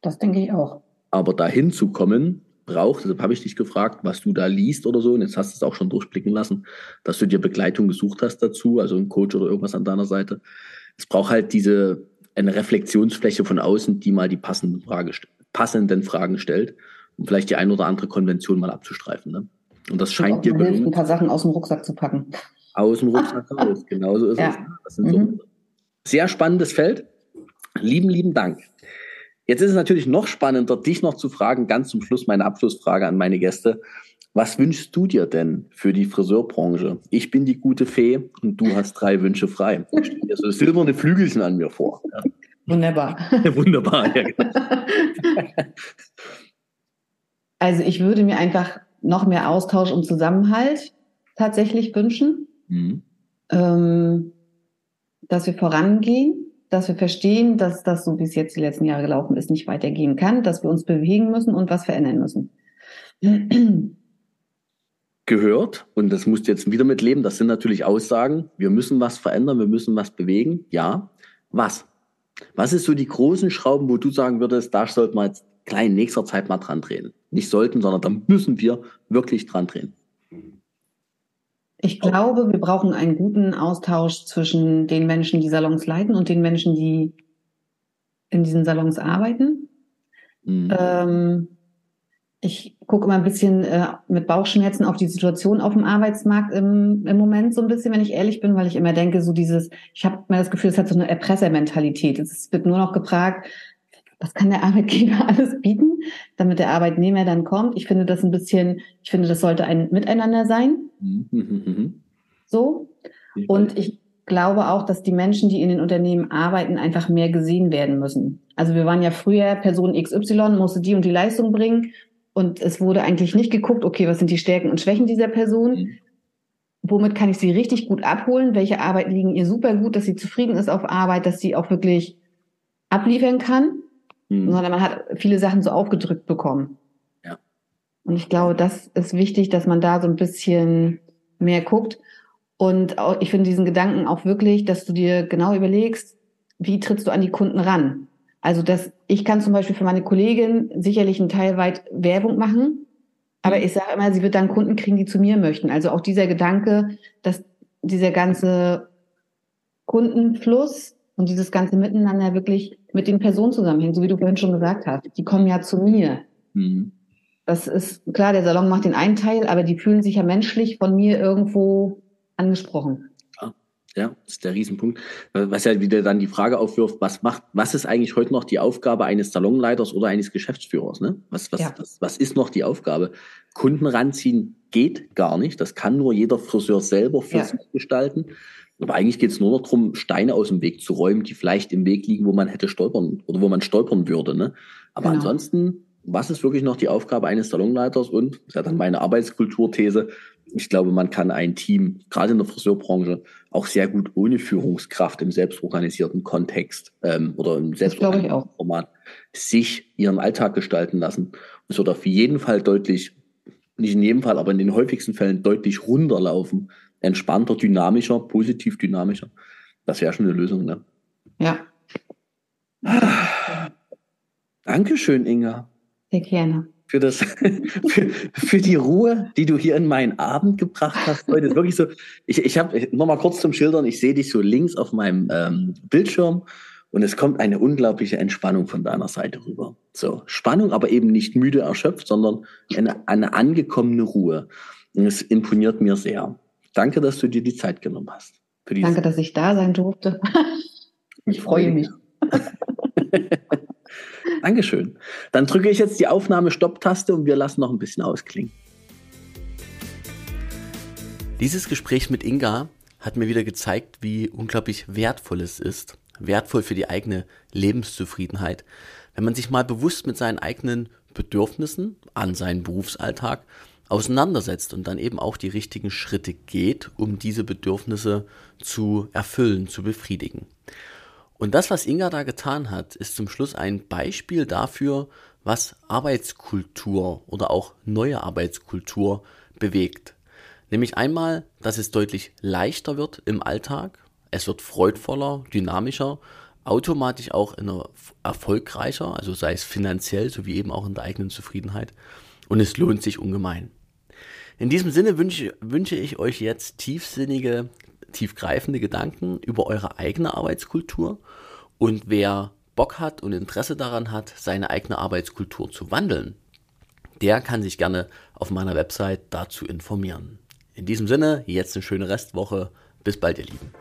Das denke ich auch. Aber dahin zu kommen, braucht, deshalb habe ich dich gefragt, was du da liest oder so, und jetzt hast du es auch schon durchblicken lassen, dass du dir Begleitung gesucht hast dazu, also ein Coach oder irgendwas an deiner Seite. Es braucht halt diese eine Reflexionsfläche von außen, die mal die passenden, Frage, passenden Fragen stellt, um vielleicht die ein oder andere Konvention mal abzustreifen. Ne? Und das scheint dir gelungen. ein paar Sachen aus dem Rucksack zu packen. Aus dem Rucksack raus, genau so ist ja. es. Das mhm. so sehr spannendes Feld. Lieben, lieben Dank. Jetzt ist es natürlich noch spannender, dich noch zu fragen, ganz zum Schluss meine Abschlussfrage an meine Gäste. Was wünschst du dir denn für die Friseurbranche? Ich bin die gute Fee und du hast drei Wünsche frei. Da steht so silberne Flügelchen an mir vor. Ja. Wunderbar. Wunderbar, ja, genau. Also ich würde mir einfach noch mehr Austausch und Zusammenhalt tatsächlich wünschen, mhm. ähm, dass wir vorangehen, dass wir verstehen, dass das, so wie es jetzt die letzten Jahre gelaufen ist, nicht weitergehen kann, dass wir uns bewegen müssen und was verändern müssen gehört, und das musst du jetzt wieder mitleben, das sind natürlich Aussagen, wir müssen was verändern, wir müssen was bewegen. Ja, was? Was ist so die großen Schrauben, wo du sagen würdest, da sollten wir jetzt klein in nächster Zeit mal dran drehen? Nicht sollten, sondern da müssen wir wirklich dran drehen. Ich glaube, wir brauchen einen guten Austausch zwischen den Menschen, die Salons leiten und den Menschen, die in diesen Salons arbeiten. Mhm. Ähm, ich gucke immer ein bisschen äh, mit Bauchschmerzen auf die Situation auf dem Arbeitsmarkt im, im Moment so ein bisschen, wenn ich ehrlich bin, weil ich immer denke, so dieses, ich habe mir das Gefühl, es hat so eine Erpressermentalität. Es wird nur noch gefragt, was kann der Arbeitgeber alles bieten, damit der Arbeitnehmer dann kommt. Ich finde das ein bisschen, ich finde, das sollte ein Miteinander sein. Mhm. So. Und ich glaube auch, dass die Menschen, die in den Unternehmen arbeiten, einfach mehr gesehen werden müssen. Also wir waren ja früher Person XY, musste die und die Leistung bringen und es wurde eigentlich nicht geguckt, okay, was sind die Stärken und Schwächen dieser Person? Mhm. Womit kann ich sie richtig gut abholen? Welche Arbeit liegen ihr super gut, dass sie zufrieden ist auf Arbeit, dass sie auch wirklich abliefern kann? Mhm. Sondern man hat viele Sachen so aufgedrückt bekommen. Ja. Und ich glaube, das ist wichtig, dass man da so ein bisschen mehr guckt. Und auch, ich finde diesen Gedanken auch wirklich, dass du dir genau überlegst, wie trittst du an die Kunden ran? Also das, ich kann zum Beispiel für meine Kollegin sicherlich einen Teil weit Werbung machen, aber mhm. ich sage immer, sie wird dann Kunden kriegen, die zu mir möchten. Also auch dieser Gedanke, dass dieser ganze Kundenfluss und dieses ganze Miteinander wirklich mit den Personen zusammenhängt, so wie du vorhin schon gesagt hast. Die kommen ja zu mir. Mhm. Das ist klar, der Salon macht den einen Teil, aber die fühlen sich ja menschlich von mir irgendwo angesprochen. Ja, das ist der Riesenpunkt. Was ja wieder dann die Frage aufwirft, was macht, was ist eigentlich heute noch die Aufgabe eines Salonleiters oder eines Geschäftsführers? Ne? Was, was, ja. was, was ist noch die Aufgabe? Kunden ranziehen geht gar nicht. Das kann nur jeder Friseur selber für ja. sich gestalten. Aber eigentlich geht es nur noch darum, Steine aus dem Weg zu räumen, die vielleicht im Weg liegen, wo man hätte stolpern oder wo man stolpern würde. Ne? Aber genau. ansonsten, was ist wirklich noch die Aufgabe eines Salonleiters? Und das ist ja dann meine Arbeitskulturthese, ich glaube, man kann ein Team, gerade in der Friseurbranche, auch sehr gut ohne Führungskraft im selbstorganisierten Kontext ähm, oder im selbstorganisierten Format sich ihren Alltag gestalten lassen. Es wird auf jeden Fall deutlich, nicht in jedem Fall, aber in den häufigsten Fällen deutlich runterlaufen. Entspannter, dynamischer, positiv dynamischer. Das wäre schon eine Lösung, ne? Ja. Dankeschön, Inga. Sehr gerne für das, für, für die Ruhe, die du hier in meinen Abend gebracht hast heute. Wirklich so, ich, ich habe noch mal kurz zum Schildern, ich sehe dich so links auf meinem ähm, Bildschirm und es kommt eine unglaubliche Entspannung von deiner Seite rüber. So, Spannung, aber eben nicht müde erschöpft, sondern eine, eine angekommene Ruhe. Und es imponiert mir sehr. Danke, dass du dir die Zeit genommen hast. Danke, dass ich da sein durfte. Ich freue mich. Dankeschön. Dann drücke ich jetzt die Aufnahme-Stopp-Taste und wir lassen noch ein bisschen ausklingen. Dieses Gespräch mit Inga hat mir wieder gezeigt, wie unglaublich wertvoll es ist, wertvoll für die eigene Lebenszufriedenheit, wenn man sich mal bewusst mit seinen eigenen Bedürfnissen an seinen Berufsalltag auseinandersetzt und dann eben auch die richtigen Schritte geht, um diese Bedürfnisse zu erfüllen, zu befriedigen. Und das, was Inga da getan hat, ist zum Schluss ein Beispiel dafür, was Arbeitskultur oder auch neue Arbeitskultur bewegt. Nämlich einmal, dass es deutlich leichter wird im Alltag, es wird freudvoller, dynamischer, automatisch auch erfolgreicher, also sei es finanziell sowie eben auch in der eigenen Zufriedenheit. Und es lohnt sich ungemein. In diesem Sinne wünsche, wünsche ich euch jetzt tiefsinnige tiefgreifende Gedanken über eure eigene Arbeitskultur. Und wer Bock hat und Interesse daran hat, seine eigene Arbeitskultur zu wandeln, der kann sich gerne auf meiner Website dazu informieren. In diesem Sinne, jetzt eine schöne Restwoche. Bis bald, ihr Lieben.